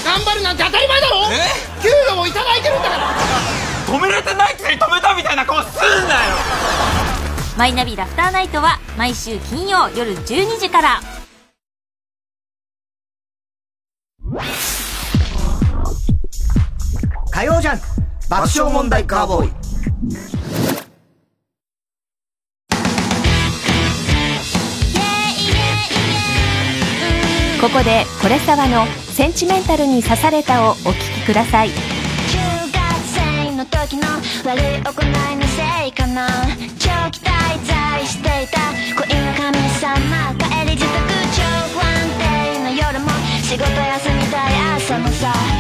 頑張るなんて当たり前だろ！給料もいただいてるんだから！止められてないくせに止めたみたいな顔すんなよ！マイナビラフターナイトは毎週金曜夜12時から。火曜ジャンク。爆笑問題カーボーイ。ここでこれさわの「センチメンタルに刺された」をお聴きください。中学生の時の悪い行いのせいかな。長期滞在していた恋の神様。帰り自宅超不安定な夜も仕事休みたい朝もさ。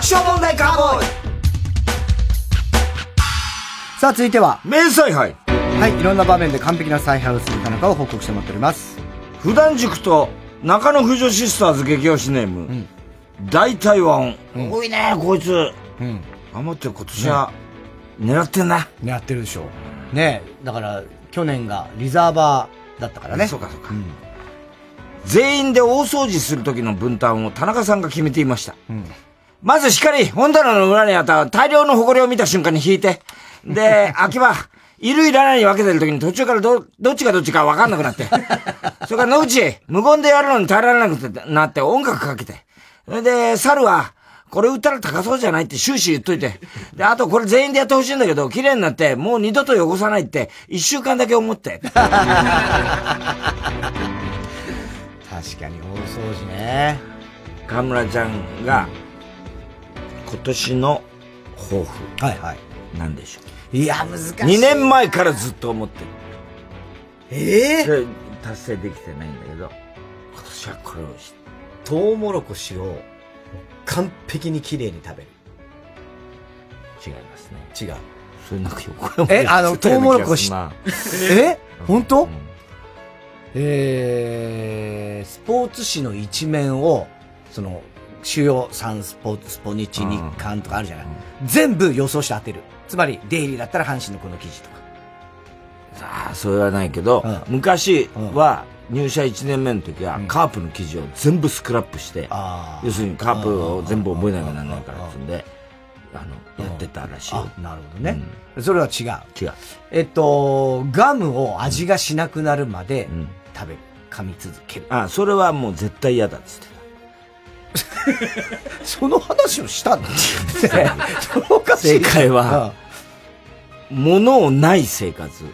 爆笑問題カーボーイ。さあ続いては。名采配はいいろんな場面で完璧な采配をするかのかを報告してもらっております。普段塾と中野婦女シスターズ激推しネーム、大体は音、多いねこいつ、うん、頑張って今年は狙ってんな。狙ってるでしょう。ねえだから去年がリザーバーだったからね。そうかそうか、全員で大掃除する時の分担を田中さんが決めていました、まず光、本棚の裏にあった大量の埃を見た瞬間に引いて、で、秋葉、いるいらないに分けてる時に途中からど、どっちがどっちか分かんなくなって。それから野口、無言でやるのに耐えられなくてなって音楽かけて。それで、猿は、これ売ったら高そうじゃないって終始言っといて。で、あとこれ全員でやってほしいんだけど、綺麗になって、もう二度と汚さないって、一週間だけ思って。確かに大掃除ね。河村ちゃんが、今年の抱負。はいはい。なんでしょう？いや、難しい。2年前からずっと思ってる。ええそれ達成できてないんだけど、今年はこれをし、トウモロコシを完璧に綺麗に食べる。違いますね。違う。それなんか横山え、あの、トウモロコシまあ。え？本当？えー、スポーツ紙の一面を、その、主要3スポーツ、スポニチ、日刊とかあるじゃない。全部予想して当てる。つまり、デイリーだったら阪神のこの記事とか。ああ、それはないけど、昔は、入社1年目の時は、カープの記事を全部スクラップして、要するにカープを全部覚えなきゃならないからっつうんで、あの、やってたらしいよ。なるほどね。それは違う。違う。えっと、ガムを味がしなくなるまで食べる。噛み続ける。あ、それはもう絶対嫌だっつって その話をしたんだ正解は、物をない生活。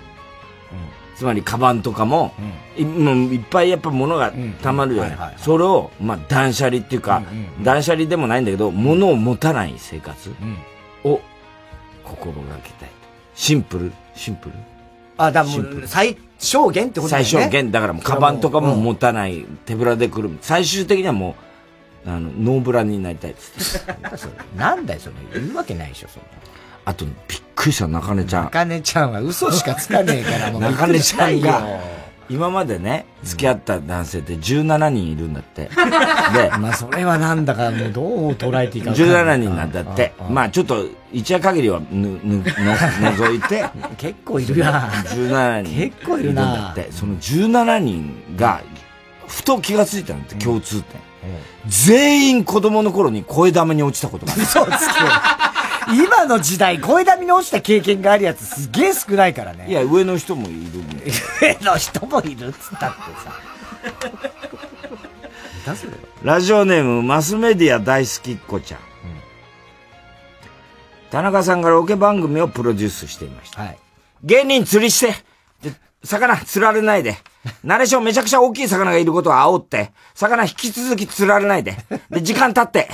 つまり、カバンとかも、いっぱいやっぱ物が溜まるじゃない。それを、まあ、断捨離っていうか、断捨離でもないんだけど、物を持たない生活を心がけたい。シンプル、シンプル？あ、だもう、最小限ってことだよね。最小限、だからもう、カバンとかも持たない、手ぶらで来る。最終的にはもう、あの、ノーブラになりたいっつって。なんだよ、それ。言うわけないでしょ、それ。あと、びっくりした、中根ちゃん。中根ちゃんは嘘しかつかねえから、もう 中根ちゃんが、今までね、付き合った男性って17人いるんだって。で、まあ、それはなんだか、もうどう捉えていいか分かんない17人なんだって。まあちょっと、一夜限りはぬ、ぬ、の、除いて。結構いるな17人。結構いるなだって。その17人が、ふと気がついたんだって、共通点。全員子供の頃に声玉に落ちたことがある。嘘つけ。今の時代、声だみに落ちた経験があるやつすげえ少ないからね。いや、上の人もいる。上の人もいるっつったってさ。ラジオネーム、マスメディア大好きっ子ちゃん。田中さんがロケ番組をプロデュースしていました。芸人釣りして、で魚釣られないで。ナレーションめちゃくちゃ大きい魚がいることを煽って、魚引き続き釣られないで。で、時間経って、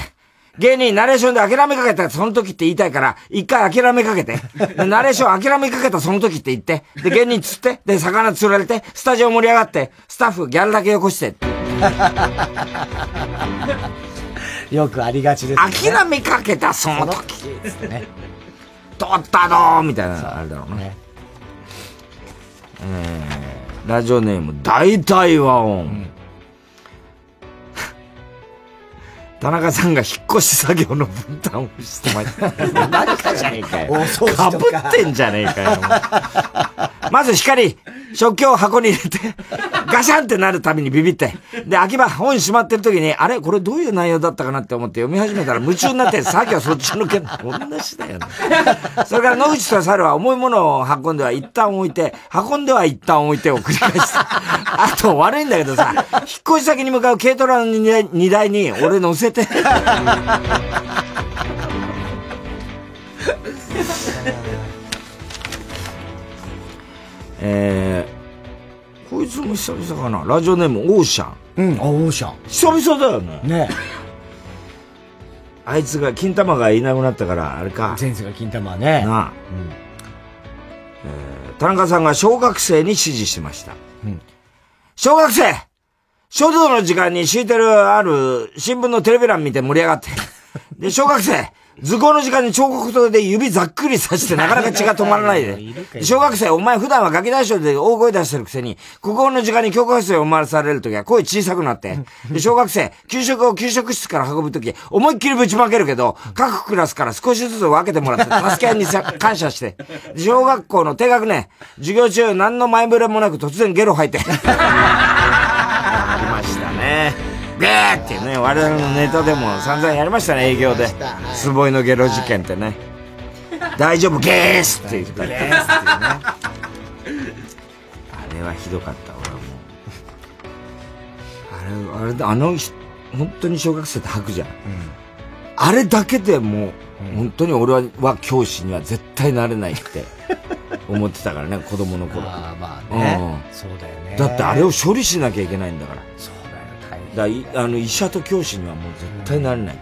芸人ナレーションで諦めかけたその時って言いたいから、一回諦めかけて。でナレーション諦めかけたその時って言って。で、芸人釣って、で、魚釣られて、スタジオ盛り上がって、スタッフギャルだけよこして。よくありがちですね。諦めかけたその時。ね。取ったのみたいな、あれだろうね。えー、ラジオネーム、大体和音。田中さんが引っ越し作業の分担をしてました。何かじゃねえかよ。かぶってんじゃねえかよ。まず光、食器を箱に入れて、ガシャンってなるたびにビビって。で、秋葉、本閉まってる時に、あれこれどういう内容だったかなって思って読み始めたら夢中になって、さっきはそっちのけん、同じだよね。それから野口と猿は重いものを運んでは一旦置いて、運んでは一旦置いてを繰り返した。あと悪いんだけどさ、引っ越し先に向かう軽トラの荷台荷台に俺乗せて。えー、こいつも久々かな？ラジオネームオーシャン。うん、オーシャン。久々だよね。ねあいつが、金玉がいなくなったから、あれか。前世が金玉ね。なあ。えー田中さんが小学生に指示してました。小学生書道の時間に敷いてるある新聞のテレビ欄見て盛り上がって。で、小学生図工の時間に彫刻刀で指ざっくりさしてなかなか血が止まらないで。で小学生、お前普段はガキ大将で大声出してるくせに、国語の時間に教科室へお回りされるときは声小さくなって。で、小学生、給食を給食室から運ぶとき、思いっきりぶちまけるけど、各クラスから少しずつ分けてもらって、助け合いにさ感謝して。で小学校の低学年、授業中何の前触れもなく突然ゲロ吐いて。ね。ゲーってね、我々のネタでも散々やりましたね、営業で。スボイのゲロ事件ってね。大丈夫、ゲースって言ったり。あれはひどかった、俺はもう。あれ、あれ、あの人、本当に小学生って吐くじゃん。あれだけでもう、本当に俺はは教師には絶対なれないって 思ってたからね、子供の頃。あまあねうんそうだよねだってあれを処理しなきゃいけないんだから。そうだあの医者と教師にはもう絶対なれない。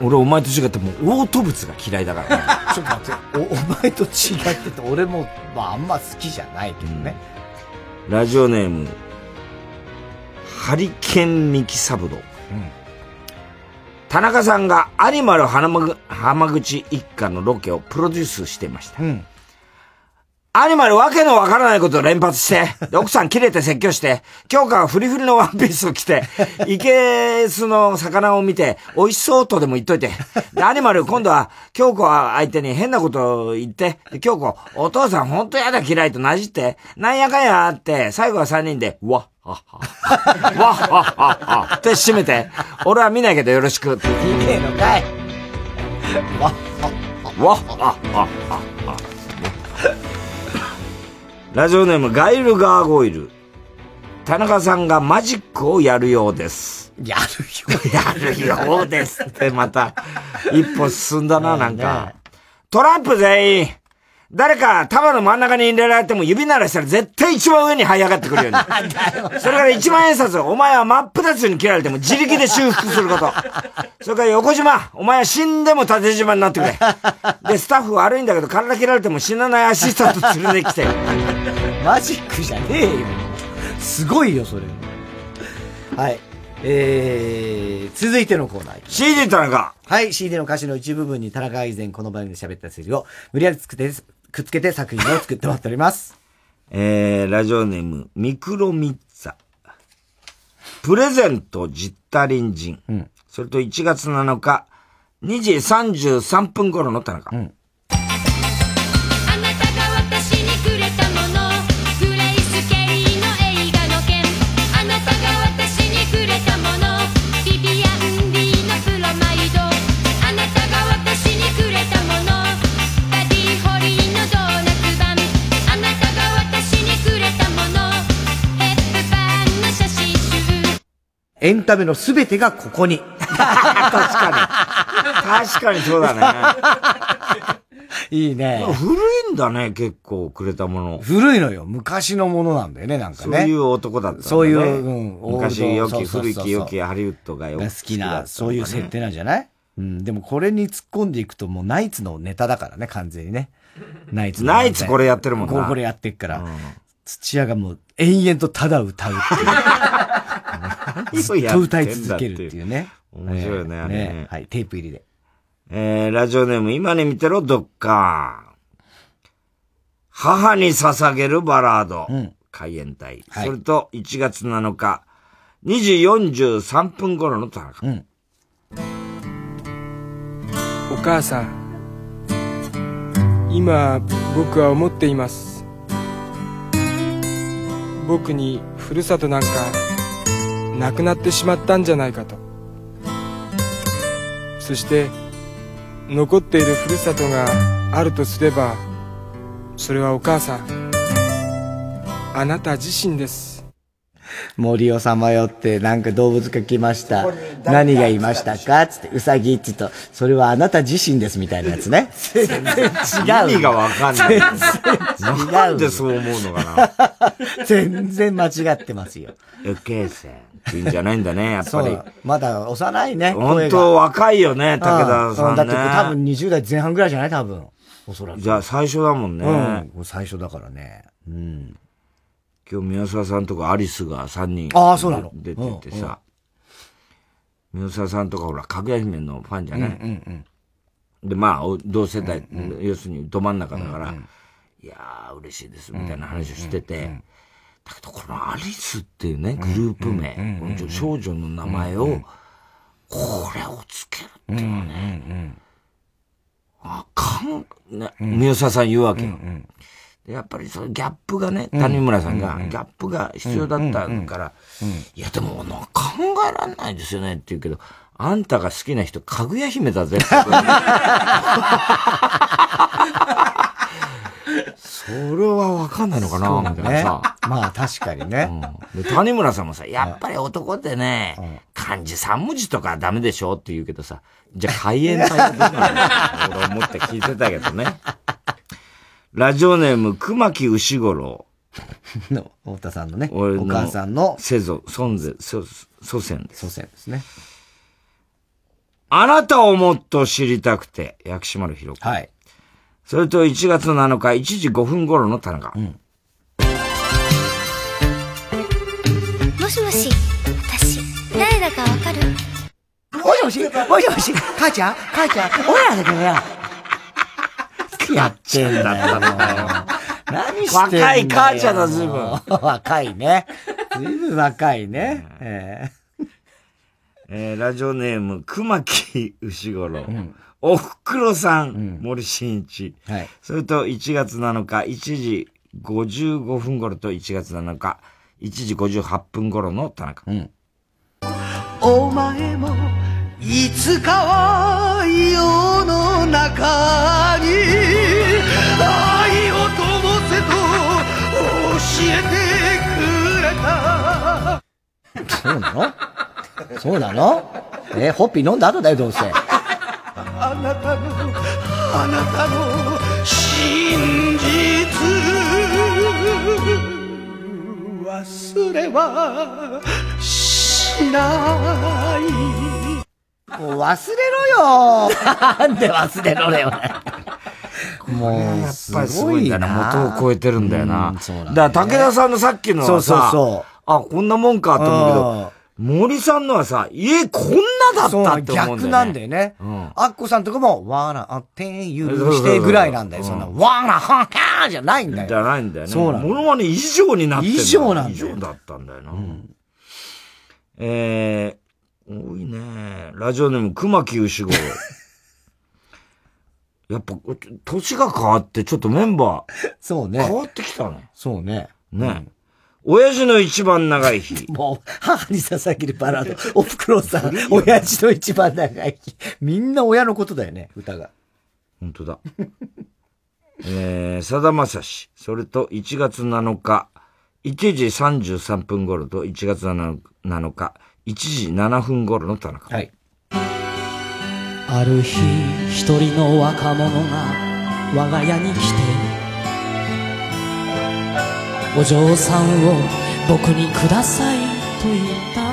俺お前と違ってもう嘔吐物が嫌いだからね。ちょっと待って、お、お前と違ってて、俺も、まああんま好きじゃないけどね。ラジオネーム、ハリケンミキサブロー。田中さんがアニマル浜口一家のロケをプロデュースしていました。アニマルわけのわからないことを連発して、で奥さん切れて説教して、京香はフリフリのワンピースを着て、イケスの魚を見て、美味しそうとでも言っといて、でアニマル今度は京子は相手に変なことを言って、で京子、お父さんほんとやだ嫌いとなじって、なんやかんやあって、最後は三人で、うわっはっは、わっはっはっはって締めて、俺は見ないけどよろしくって。いねえのかい。わっわっはっはっは。ラジオネームガイルガーゴイル。田中さんがマジックをやるようです。やるよ。やるようですってまた、一歩進んだな、なんか。トランプ全員、誰か束の真ん中に入れられても指鳴らしたら絶対一番上に這い上がってくるよ うに。それから一万円札、お前は真っ二つに切られても自力で修復すること。それから横島、お前は死んでも縦島になってくれ。で、スタッフ悪いんだけど体切られても死なないアシスタント連れてきて。マジックじゃねえよ。すごいよ、それ。はい。えー、続いてのコーナー。CD 田中。はい、CD の歌詞の一部分に田中が以前この番組で喋ったセリを無理やりつくって、くっつけて作品を作ってもらっております。えー、ラジオネーム、ミクロミッツァ。プレゼントジッタ隣人。それと1月7日、2時33分頃の田中。私エンタメのすべてがここに。確かに。確かにそうだね。いいね。古いんだね、結構くれたもの。古いのよ。昔のものなんだよね、なんかね。そういう男だったね。そういう、うん、昔良き、古き良きハリウッドがよが好きな、そういう設定なんじゃない？うん、でもこれに突っ込んでいくともうナイツのネタだからね、完全にね。ナイツのナイツこれやってるもんなここれやってっから。土屋がもう延々とただ歌うっていう。ずっと歌い続けるっていうね。面白いよね、あれね。はい、テープ入りで。えー、ラジオネーム、今に見てろ、どっか。母に捧げるバラード。海援隊。それと、1月7日、2時43分頃の田中。お母さん今僕は思っています僕にふるさとなんかなくなってしまったんじゃないかと。そして残っているふるさとがあるとすればそれはお母さん。あなた自身です。森をさまよって、なんか動物が来ました。何がいましたか？つって、うさぎって言うと、それはあなた自身ですみたいなやつね。全然違う。意味がわかんない。全然違う。なんでそう思うのかな？全然間違ってますよ。受け線っていうんじゃないんだね、やっぱり。まだ幼いね。本当若いよね、武田さんね。うだって多分20代前半ぐらいじゃない？多分。おそらく。じゃあ最初だもんね。うん。最初だからね。うん。今日宮沢さんとかアリスが3人ああそうなの。出ててさ、宮沢さんとかほら、かぐや姫のファンじゃない、うんうんで、まあ、お同世代、要するにど真ん中だから、いやー、嬉しいです、みたいな話をしてて、だけどこのアリスっていうね、グループ名、この少女の名前を、これをつけるっていうのはね、あかん、ね、宮沢さん言うわけよ。でやっぱりそのギャップがね、谷村さんが、ギャップが必要だったから、いやでもな考えられないですよねって言うけど、あんたが好きな人、かぐや姫だぜ。それはわかんないのかなみたいなさ。まあ確かにね。で谷村さんもさ、やっぱり男ってね、漢字3文字とかダメでしょって言うけどさ、じゃあ海援隊はどうなの俺思って聞いてたけどね。ラジオネーム、熊木牛五郎。の、太田さんのね、俺お母さんの、先祖、孫ぜ、祖祖先です。祖先ですね。あなたをもっと知りたくて、薬師丸ひろ子。はい。それと1月7日、1時5分頃の田中。もしもし、私、誰だかわかる？もしもし、もしもし、母ちゃん？母ちゃん、俺らだけどよ。やってんだよ。何してんだよ。若い母ちゃんだずいぶん若いね。ずいぶん若いね。ええーラジオネーム、熊木牛五郎。おふくろさん、森進一。はい。それと1月7日、1時55分頃と1月7日、1時58分頃の田中。お前もいつかは世の中に愛を灯せと教えてくれた。そうなの？そうなの？え、ホッピー飲んだ後だよ、どうせ。あなたのあなたの真実忘れはしないもう忘れろよなんで忘れろよ。もう、やっぱりすごいんだな。元を超えてるんだよな。うんそうなんだから武田さんのさっきのはさ、そうそうそうあ、こんなもんかと思うけど、森さんのはさ、え、こんなだったって思うんだよね。逆なんだよね。アッコさんとかも、わら、あっていうしてぐらいなんだよ。そんな、わら、はんはーじゃないんだよ。じゃないんだよね。そうなのモノマネ以上になってんだよ以上なんだよ以上だったんだよな。えー、多いね。ラジオネーム、熊木牛五郎。やっぱ、年が変わって、ちょっとメンバー、そうね。変わってきたね。そうね。ね。親父の一番長い日。もう、母に捧げるバラード。おふくろさん、親父の一番長い日。みんな親のことだよね、歌が。本当だ。えー、さだまさし。それと1月7日、1時33分頃と1月7日、1時7分頃の田中。はい。ある日一人の若者が我が家に来てお嬢さんを僕にくださいと言った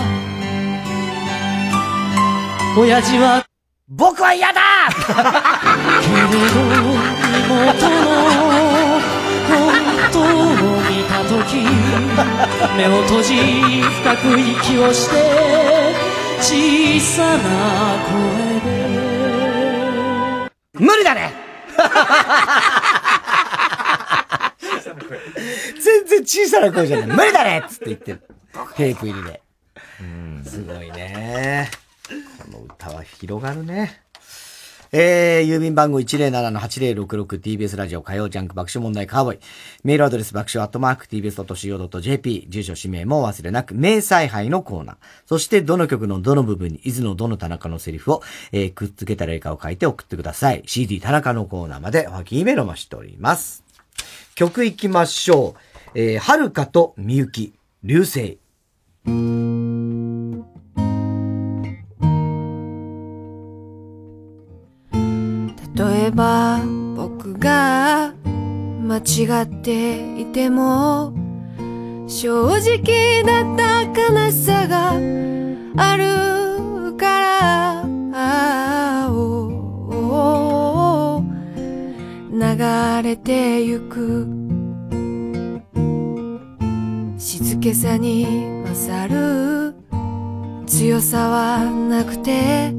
親父は僕は嫌だけれど妹の目を閉じ深く息をして小さな声で無理だね全然小さな声じゃない。無理だねっつって言ってる。テープ入りで。すごいね。この歌は広がるね。えー、郵便番号 107-8066TBS ラジオ火曜ジャンク爆笑問題カーボイ。メールアドレス爆笑アットマーク TBS.CO.JP。住所氏名も忘れなく、名采配のコーナー。そして、どの曲のどの部分に、伊豆のどの田中のセリフを、えー、くっつけたらいいかを書いて送ってください。CD 田中のコーナーまで、おはぎメロもしております。曲いきましょう。えー、はるかとみゆき、流星。例えば僕が間違っていても正直だった悲しさがあるから流れてゆく。静けさに勝る強さはなくて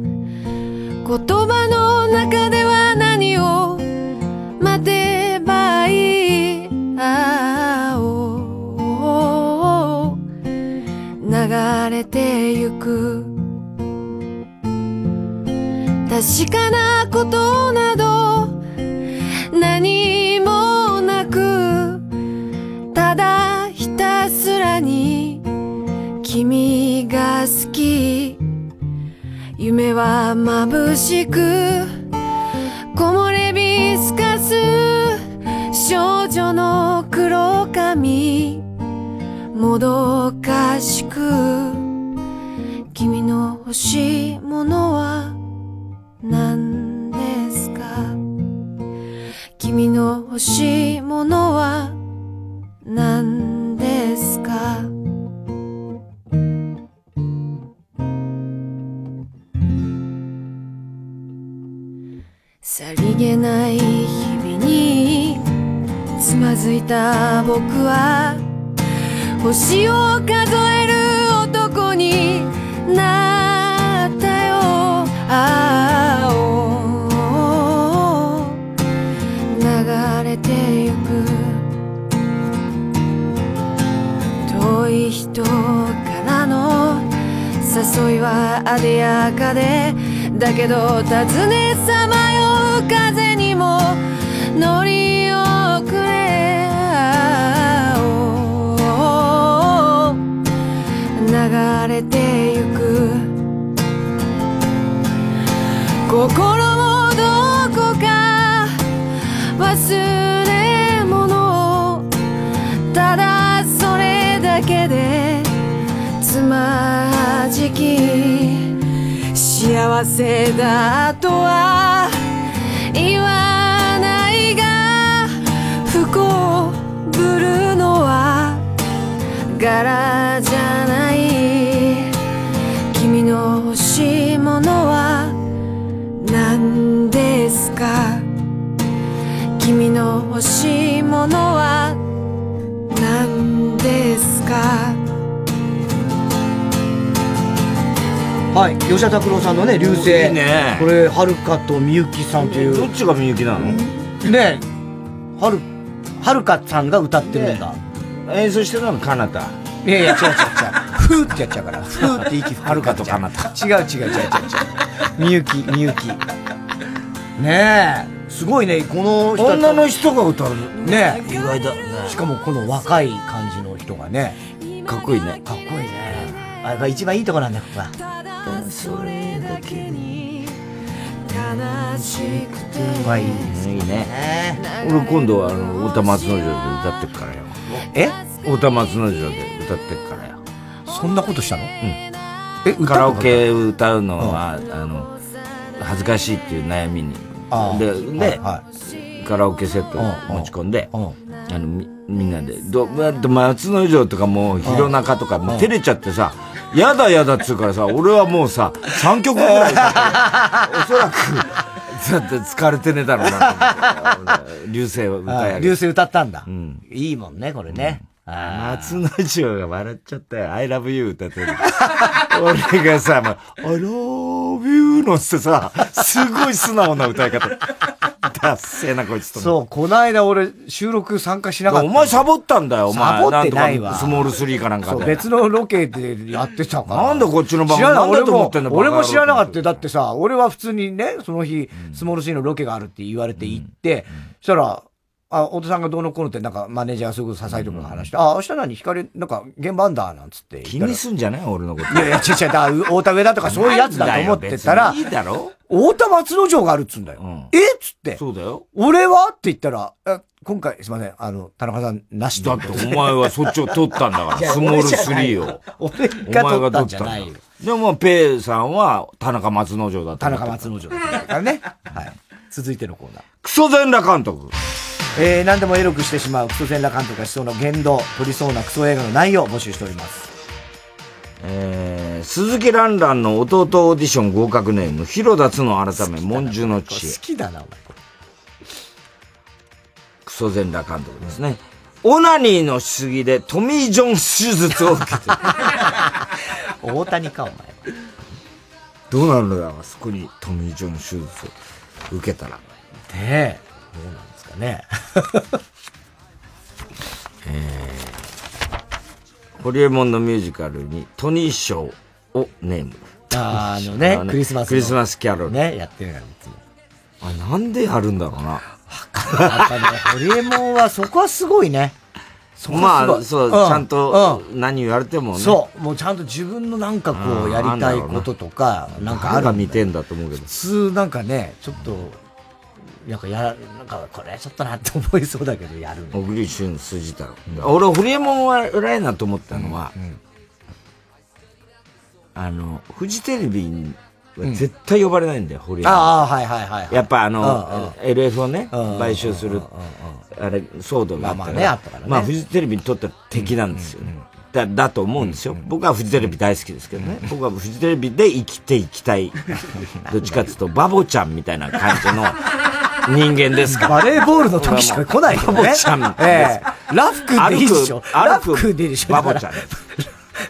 言葉の中では何を待てばいい？あお流れてゆく。確かなことなど何もなくただひたすらに君目は眩しく木漏れ日透かす少女の黒髪もどかしく君の欲しいものは何ですか？君の欲しいものは何ですか？さりげない日々につまずいた僕は星を数える男になったよ。ああ流れてゆく。遠い人からの誘いはあでやかで。だけど尋ねさま風にも乗り遅れ流れてゆく。心もどこか忘れ物。ただそれだけでつまじき。幸せだとは言わないが不幸ぶるのは柄じゃない君の欲しいものは何ですか？君の欲しいものは何ですか？はい、吉田拓郎さんのね、流星。いいねこれ、はるかとみゆきさんという。どっちがみゆきなの？ねはる、はるかさんが歌ってるんだ。演奏してるのはかなた。いやいや、違う違う違う。ふーってやっちゃうから。ふーって息吹く。はるかとかなた。違う違う違う違う違う。みゆき、みゆき。ねえ、すごいね、この人女の人が歌うね意外だね。しかもこの若い感じの人がね。かっこいいね。かっこいいね。あれが一番いいとこなんだよ、ここは。それだけに悲しくてはいいいいね。俺今度はあの、太田松之丞で歌ってっからよ。え？太田松之丞で歌ってっからよ。そんなことしたの？うん。えカラオケ歌うのは、あの、恥ずかしいっていう悩みに。ああで、で、はカラオケセット持ち込んで、あの、み、みんなで、ど、だって松之丞とかもう、弘中とかもう照れちゃってさ、やだやだっつうからさ、俺はもうさ、3曲ぐらい歌って、おそらく、だって疲れてねえだろうな。流星を歌い上げて流星歌ったんだ。いいもんね、これね。松之丞が笑っちゃったよ。I love you 歌ってる。俺がさ、もう I love you のってさ、すごい素直な歌い方。ダッセーなこいつと思そう、この間俺収録参加しなかった。お前サボったんだよ、お前。サボってないわ。スモール3かなんかで。別のロケでやってたから。なんでこっちの番組知らなと思ってんだ俺も知らなかったよ。だってさ、俺は普通にね、その日、スモール C のロケがあるって言われて行って、そしたら、あ、太田さんがどうのこうのって、なんか、マネージャーがすぐ支えとか話して、あ、明日何？光、なんか、現場あんだ、なんつって気にすんじゃない？俺のこと。いやいや、違う違う、だから 太田上田とかそういうやつだと思ってたら、いいだろ太田松之丞があるっつうんだよ。え？っつって。そうだよ。俺は？って言ったら、え今回、すいません、あの、田中さん、なしだってお前はそっちを取ったんだから、スモール3を。俺が取ったんじゃないよ。でも、ペイさんは田中松之丞だった。田中松之丞だったからね。はい。続いてのコーナー。クソ全裸監督。えー、何でもエロくしてしまうクソ全裸監督がしそうな言動、取りそうなクソ映画の内容を募集しております。えー、鈴木蘭蘭の弟オーディション合格ネーム、広田つの改め、文殊の知恵。好きだな、お前。クソ全裸監督ですね。オナニーのしすぎでトミー・ジョン手術を受けてる。大谷か、お前。どうなるのだあそこにトミー・ジョン手術を受けたら。ねえ。どうなんですかね。えー、ホリエモンのミュージカルにトニー賞をネーム。あーあのねクリスマスのクリスマスキャロル。ね、やってるから、いつも。あれなんでやるんだろうな。やっぱね、ホリエモンはそこはすごいね。そまあ、そう、んちゃんと何言われてもね。そう。もうちゃんと自分のなんかこう、やりたいこととか、なんかあるが見てんだと思うけど。普通なんかね、ちょっと、なんかや、なんかこれちょっとなって思いそうだけど、やる小栗旬筋太郎。俺、ホリエモンは偉いなと思ったのは、あの、フジテレビには絶対呼ばれないんだよ、ホリエモン。ああ、はいはいはいはい。やっぱあうんうんの、LF をね、うん買収する、あれ、騒動があったから、まあまあねあったからねまあフジテレビにとっては敵なんですよ。だ、だと思うんですよ。僕はフジテレビ大好きですけどね。僕はフジテレビで生きていきたい。どっちかっていうと、バボちゃんみたいな感じの人間ですから。バレーボールの時しか来ないけどねバボちゃん。ええラフ君でいいでしょラフ君でいいでしょバボちゃん。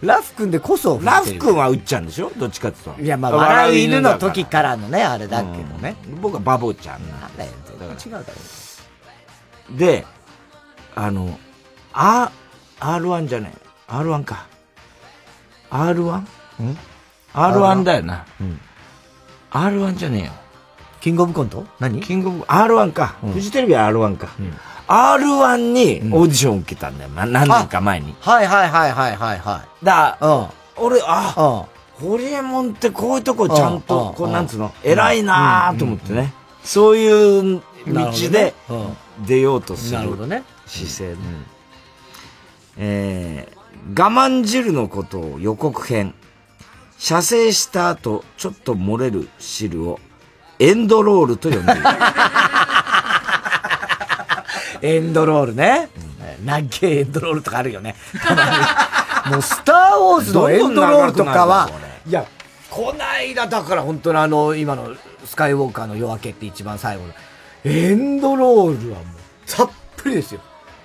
ラフ君でこそ。ラフ君はうっちゃんでしょどっちかっていうと。いや、まあ、笑う犬の時からのね、あれだけどね。僕はバボちゃんなんだよ、全然違うだろ。で、あの、あ、R1 じゃない。R1 か。R1? R1 だよな。R1 じゃねえよ。キングオブコント？何？キングオブ、R1 か。フジテレビは R1 か。R1 にオーディション受けたんだよ。まあ何年か前に。はいはいはいはいはいはい。だ、うん。俺、あ、ホリエモンってこういうとこちゃんと、こうなんつうの、偉いなーと思ってね。そういう道で出ようとする。姿勢ね。えー、我慢汁のことを予告編。射精した後、ちょっと漏れる汁を、エンドロールと呼んでいる。エンドロールね。長いエンドロールとかあるよね。もう、スター・ウォーズのエンドロールとかは、いや、こないだだから本当にあの、今のスカイウォーカーの夜明けって一番最後の、エンドロールはもう、たっぷりですよ。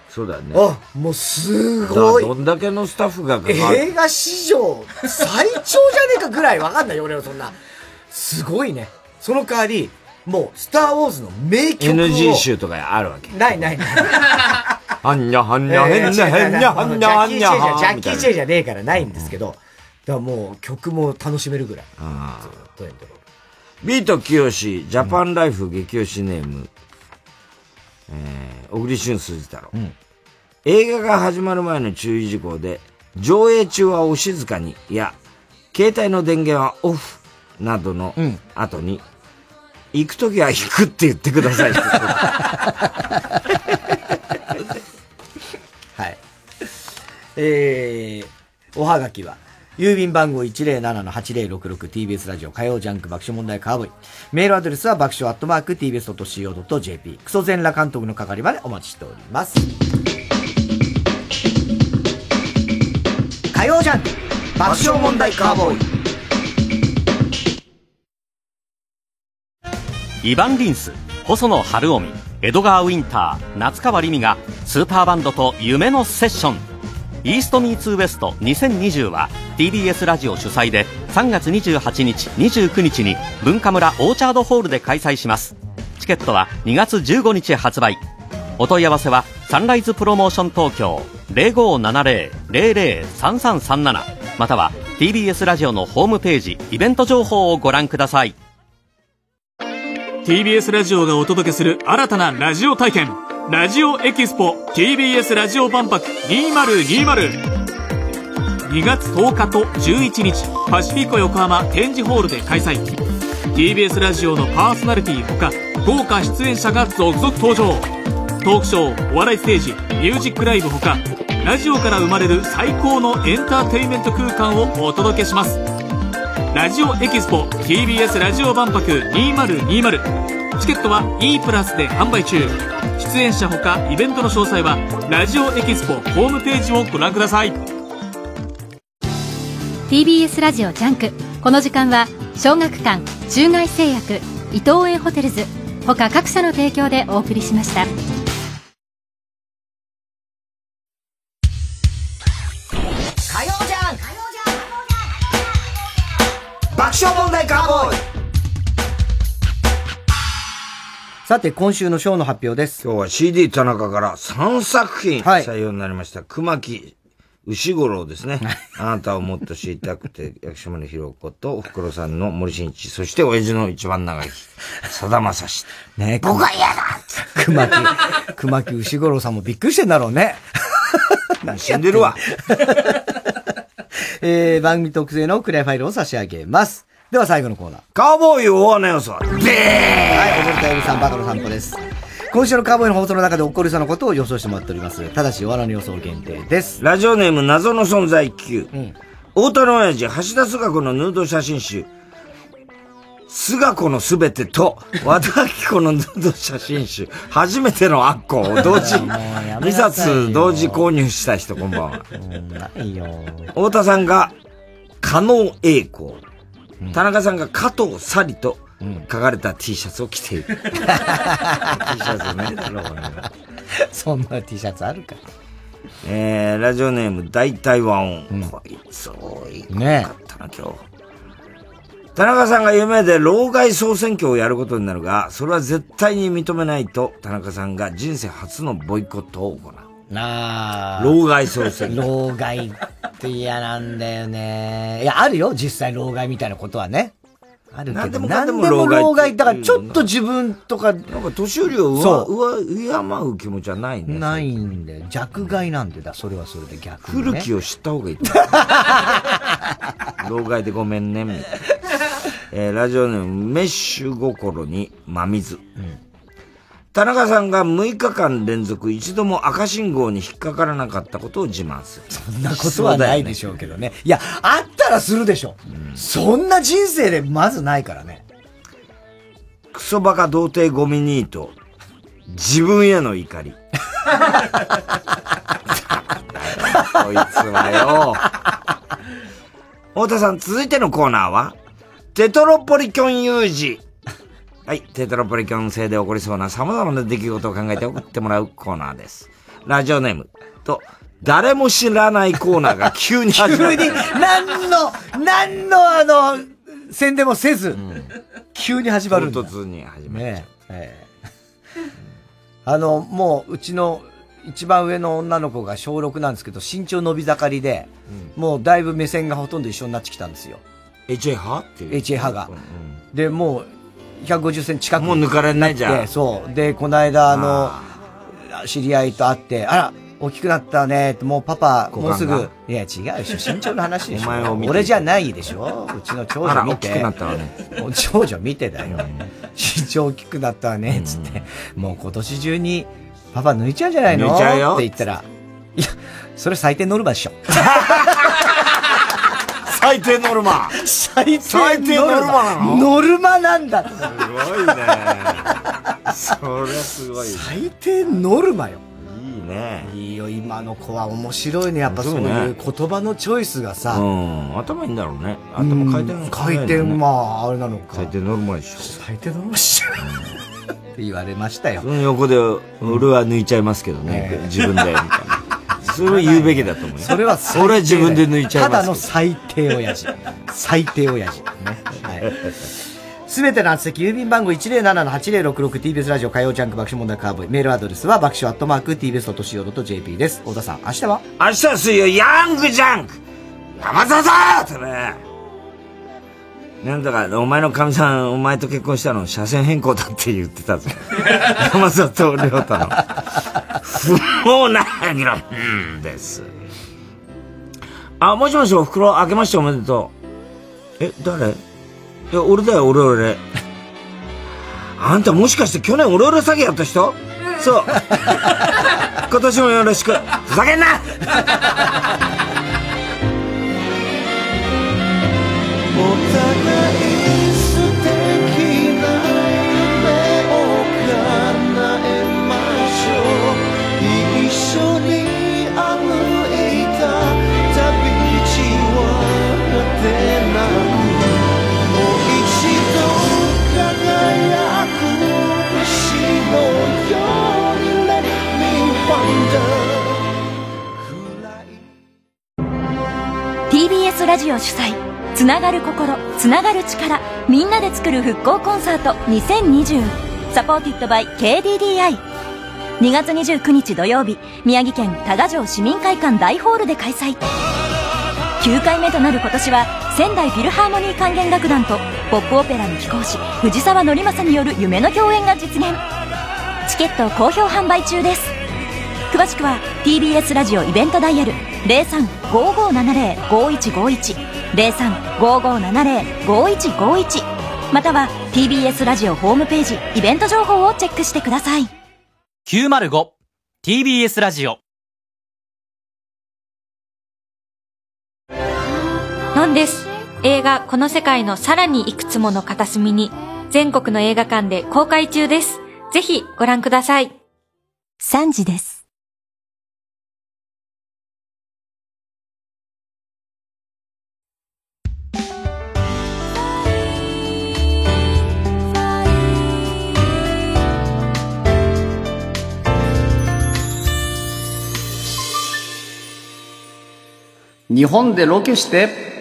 そうだよね。あ、もうすごい。どんだけのスタッフが映画史上最長じゃねえかぐらいわかんないよ、俺はそんな。すごいね。その代わり、もう、スター・ウォーズの名曲を。NG 集とかあるわけ。ないないない。はんにゃはんにゃへんにゃへんにゃはんにゃはんにゃジャッキー・チェイじゃねえからないんですけど、だからもう曲も楽しめるぐらい。ずっとエンドロールビートきよし、ジャパンライフ激推しネーム、えー、小栗旬筋太郎、映画が始まる前の注意事項で、上映中はお静かに、いや、携帯の電源はオフ、などの後に、行くときは行くって言ってください。はい。えー、おはがきは、郵便番号 107-8066TBS ラジオ火曜ジャンク爆笑問題カーボーイ。メールアドレスは爆笑アットマーク TBS.CO.JP。クソ全裸監督の係までお待ちしております。火曜ジャンク爆笑問題カーボーイ。イヴァン・リンス細野晴臣エドガー・ウィンター夏川りみがスーパーバンドと夢のセッション。イースト・ミーツ・ウエスト2020は TBS ラジオ主催で3月28日29日に文化村オーチャードホールで開催します。チケットは2月15日発売。お問い合わせはサンライズプロモーション東京0570-003337または TBS ラジオのホームページイベント情報をご覧ください。TBS ラジオがお届けする新たなラジオ体験。ラジオエキスポ TBS ラジオ万博20202月10日と11日パシフィコ横浜展示ホールで開催。TBS ラジオのパーソナリティほか豪華出演者が続々登場。トークショーお笑いステージミュージックライブほかラジオから生まれる最高のエンターテインメント空間をお届けします。ラジオエキスポ TBS ラジオ万博2020チケットは E プラスで販売中。出演者ほかイベントの詳細はラジオエキスポホームページをご覧ください。TBS ラジオジャンク。この時間は小学館中外製薬伊藤園ホテルズ他各社の提供でお送りしました。さて、今週のショーの発表です。今日は CD 田中から3作品採用になりました。熊木牛五郎ですね。あなたをもっと知りたくて、薬師丸ひろ子と、福黒さんの森進一、そして親父の一番長い、さだまさし。ね僕は嫌だ熊木、熊木牛五郎さんもびっくりしてんだろうね。死んでるわ。えー、番組特製のクリアファイルを差し上げます。では最後のコーナー。カウボーイ大穴予想。でーはい、踊るたゆみさん、バカの散歩です。今週のカウボーイの放送の中で起こりそうなことを予想してもらっております。ただし、お笑いの予想限定です。ラジオネーム謎の存在 Q。太田の親父、橋田壽賀子のヌード写真集。須賀子のすべてと、和田アキ子のヌード写真集。初めてのアッコを同時、2冊同時購入した人、こんばんは。ないよ。太田さんが、加納栄光。田中さんが加藤サリと書かれた T シャツを着ている。T シャツねだろうね。そんな T シャツあるか。えー、ラジオネーム大体和音。こいつ多い。ねかったな、今日。田中さんが夢で老害総選挙をやることになるが、それは絶対に認めないと、田中さんが人生初のボイコットを行う。なあ。老害総選挙。老害って嫌なんだよね。いや、あるよ、実際老害みたいなことはね。あるけど、なんでも老害。だからちょっと自分とか、なんか年寄りを上、上、敬う気持ちはないね。ないんで、弱害なんでだ、それはそれで逆に、ね。古きを知った方がいい。老害でごめんね、みたいな。えーラジオネーム、メッシュ心に真水。田中さんが6日間連続一度も赤信号に引っかからなかったことを自慢する。そそんなことはないでしょうけどね。いや、あったらするでしょ。そんな人生でまずないからね。クソバカ童貞ゴミニート。自分への怒り。こいつはよ。太田さん、続いてのコーナーはテトロポリキョン有事。はい、テトロポリキョン星で起こりそうな様々な出来事を考えて送ってもらうコーナーです。ラジオネームと、誰も知らないコーナーが急に始まる。急に、何の、何のあの、宣伝もせず、急に始まるんだ。唐突に始まる。ねええあの、もう、うちの一番上の女の子が小6なんですけど、身長伸び盛りで、もうだいぶ目線がほとんど一緒になってきたんですよ。HA 派？っていう。HA 派が。で、もう、150センチ近く。もう抜かれないじゃんでそう。で、この間、あの、知り合いと会って、あら、大きくなったねって、もうパパ、もうすぐが。いや、違うでしょ。身長の話でしょ。お前を見て俺じゃないでしょ。うちの長女見て。大きくなったわね。長女見てだよ。身長大きくなったわね、つって。もう今年中に、パパ抜いちゃうんじゃないの？抜いちゃうよって言ったら、いや、それ最低ノルマでしょ。最低ノルマ。最低ノルマなの？ノルマなんだ。すごいね。それすごい。最低ノルマよ。いいね。いいよ、今の子は面白いね。やっぱそういう言葉のチョイスがさ。うん。頭いいんだろうね。頭回転回転、まあ、あれなのか。最低ノルマでしょ。最低ノルマでしょ。って言われましたよそ。の横で、俺は抜いちゃいますけどね。自分で、みたいな。それを言うべきだと思うよ。それは最低俺は自分で抜いちゃいます。ただの最低親父。最低親父。ね。はい。すべての宛先、郵便番号 107-8066TBS ラジオ火曜ジャンク爆笑問題カーボーイ。メールアドレスは爆笑アットマーク TBS.CO.JP です。太田さん、明日は？明日は水曜、ヤングジャンク山田さんってね。なんだか、お前の神さん、お前と結婚したの車線変更だって言ってたぞ。山里亮太の。不毛な議論うんです。あ、もしもし、お袋、明けましておめでとう。え、誰？いや、俺だよ、俺俺。あんたもしかして去年オレオレ詐欺やった人？そう。今年もよろしく。ふざけんな TBS ラジオ主催つながる心つながる力みんなで作る復興コンサート2020サポーティッドバイ KDDI 2月29日土曜日宮城県多賀城市民会館大ホールで開催。9回目となる今年は仙台フィルハーモニー管弦楽団とポップオペラの貴公子藤沢則正による夢の共演が実現。チケット好評販売中です。詳しくは TBS ラジオイベントダイヤル03-5570-5151 03-5570-5151または TBS ラジオホームページイベント情報をチェックしてください。905TBS ラジオ。のんです。映画この世界のさらにいくつもの片隅に全国の映画館で公開中です。ぜひご覧ください。3時です日本でロケして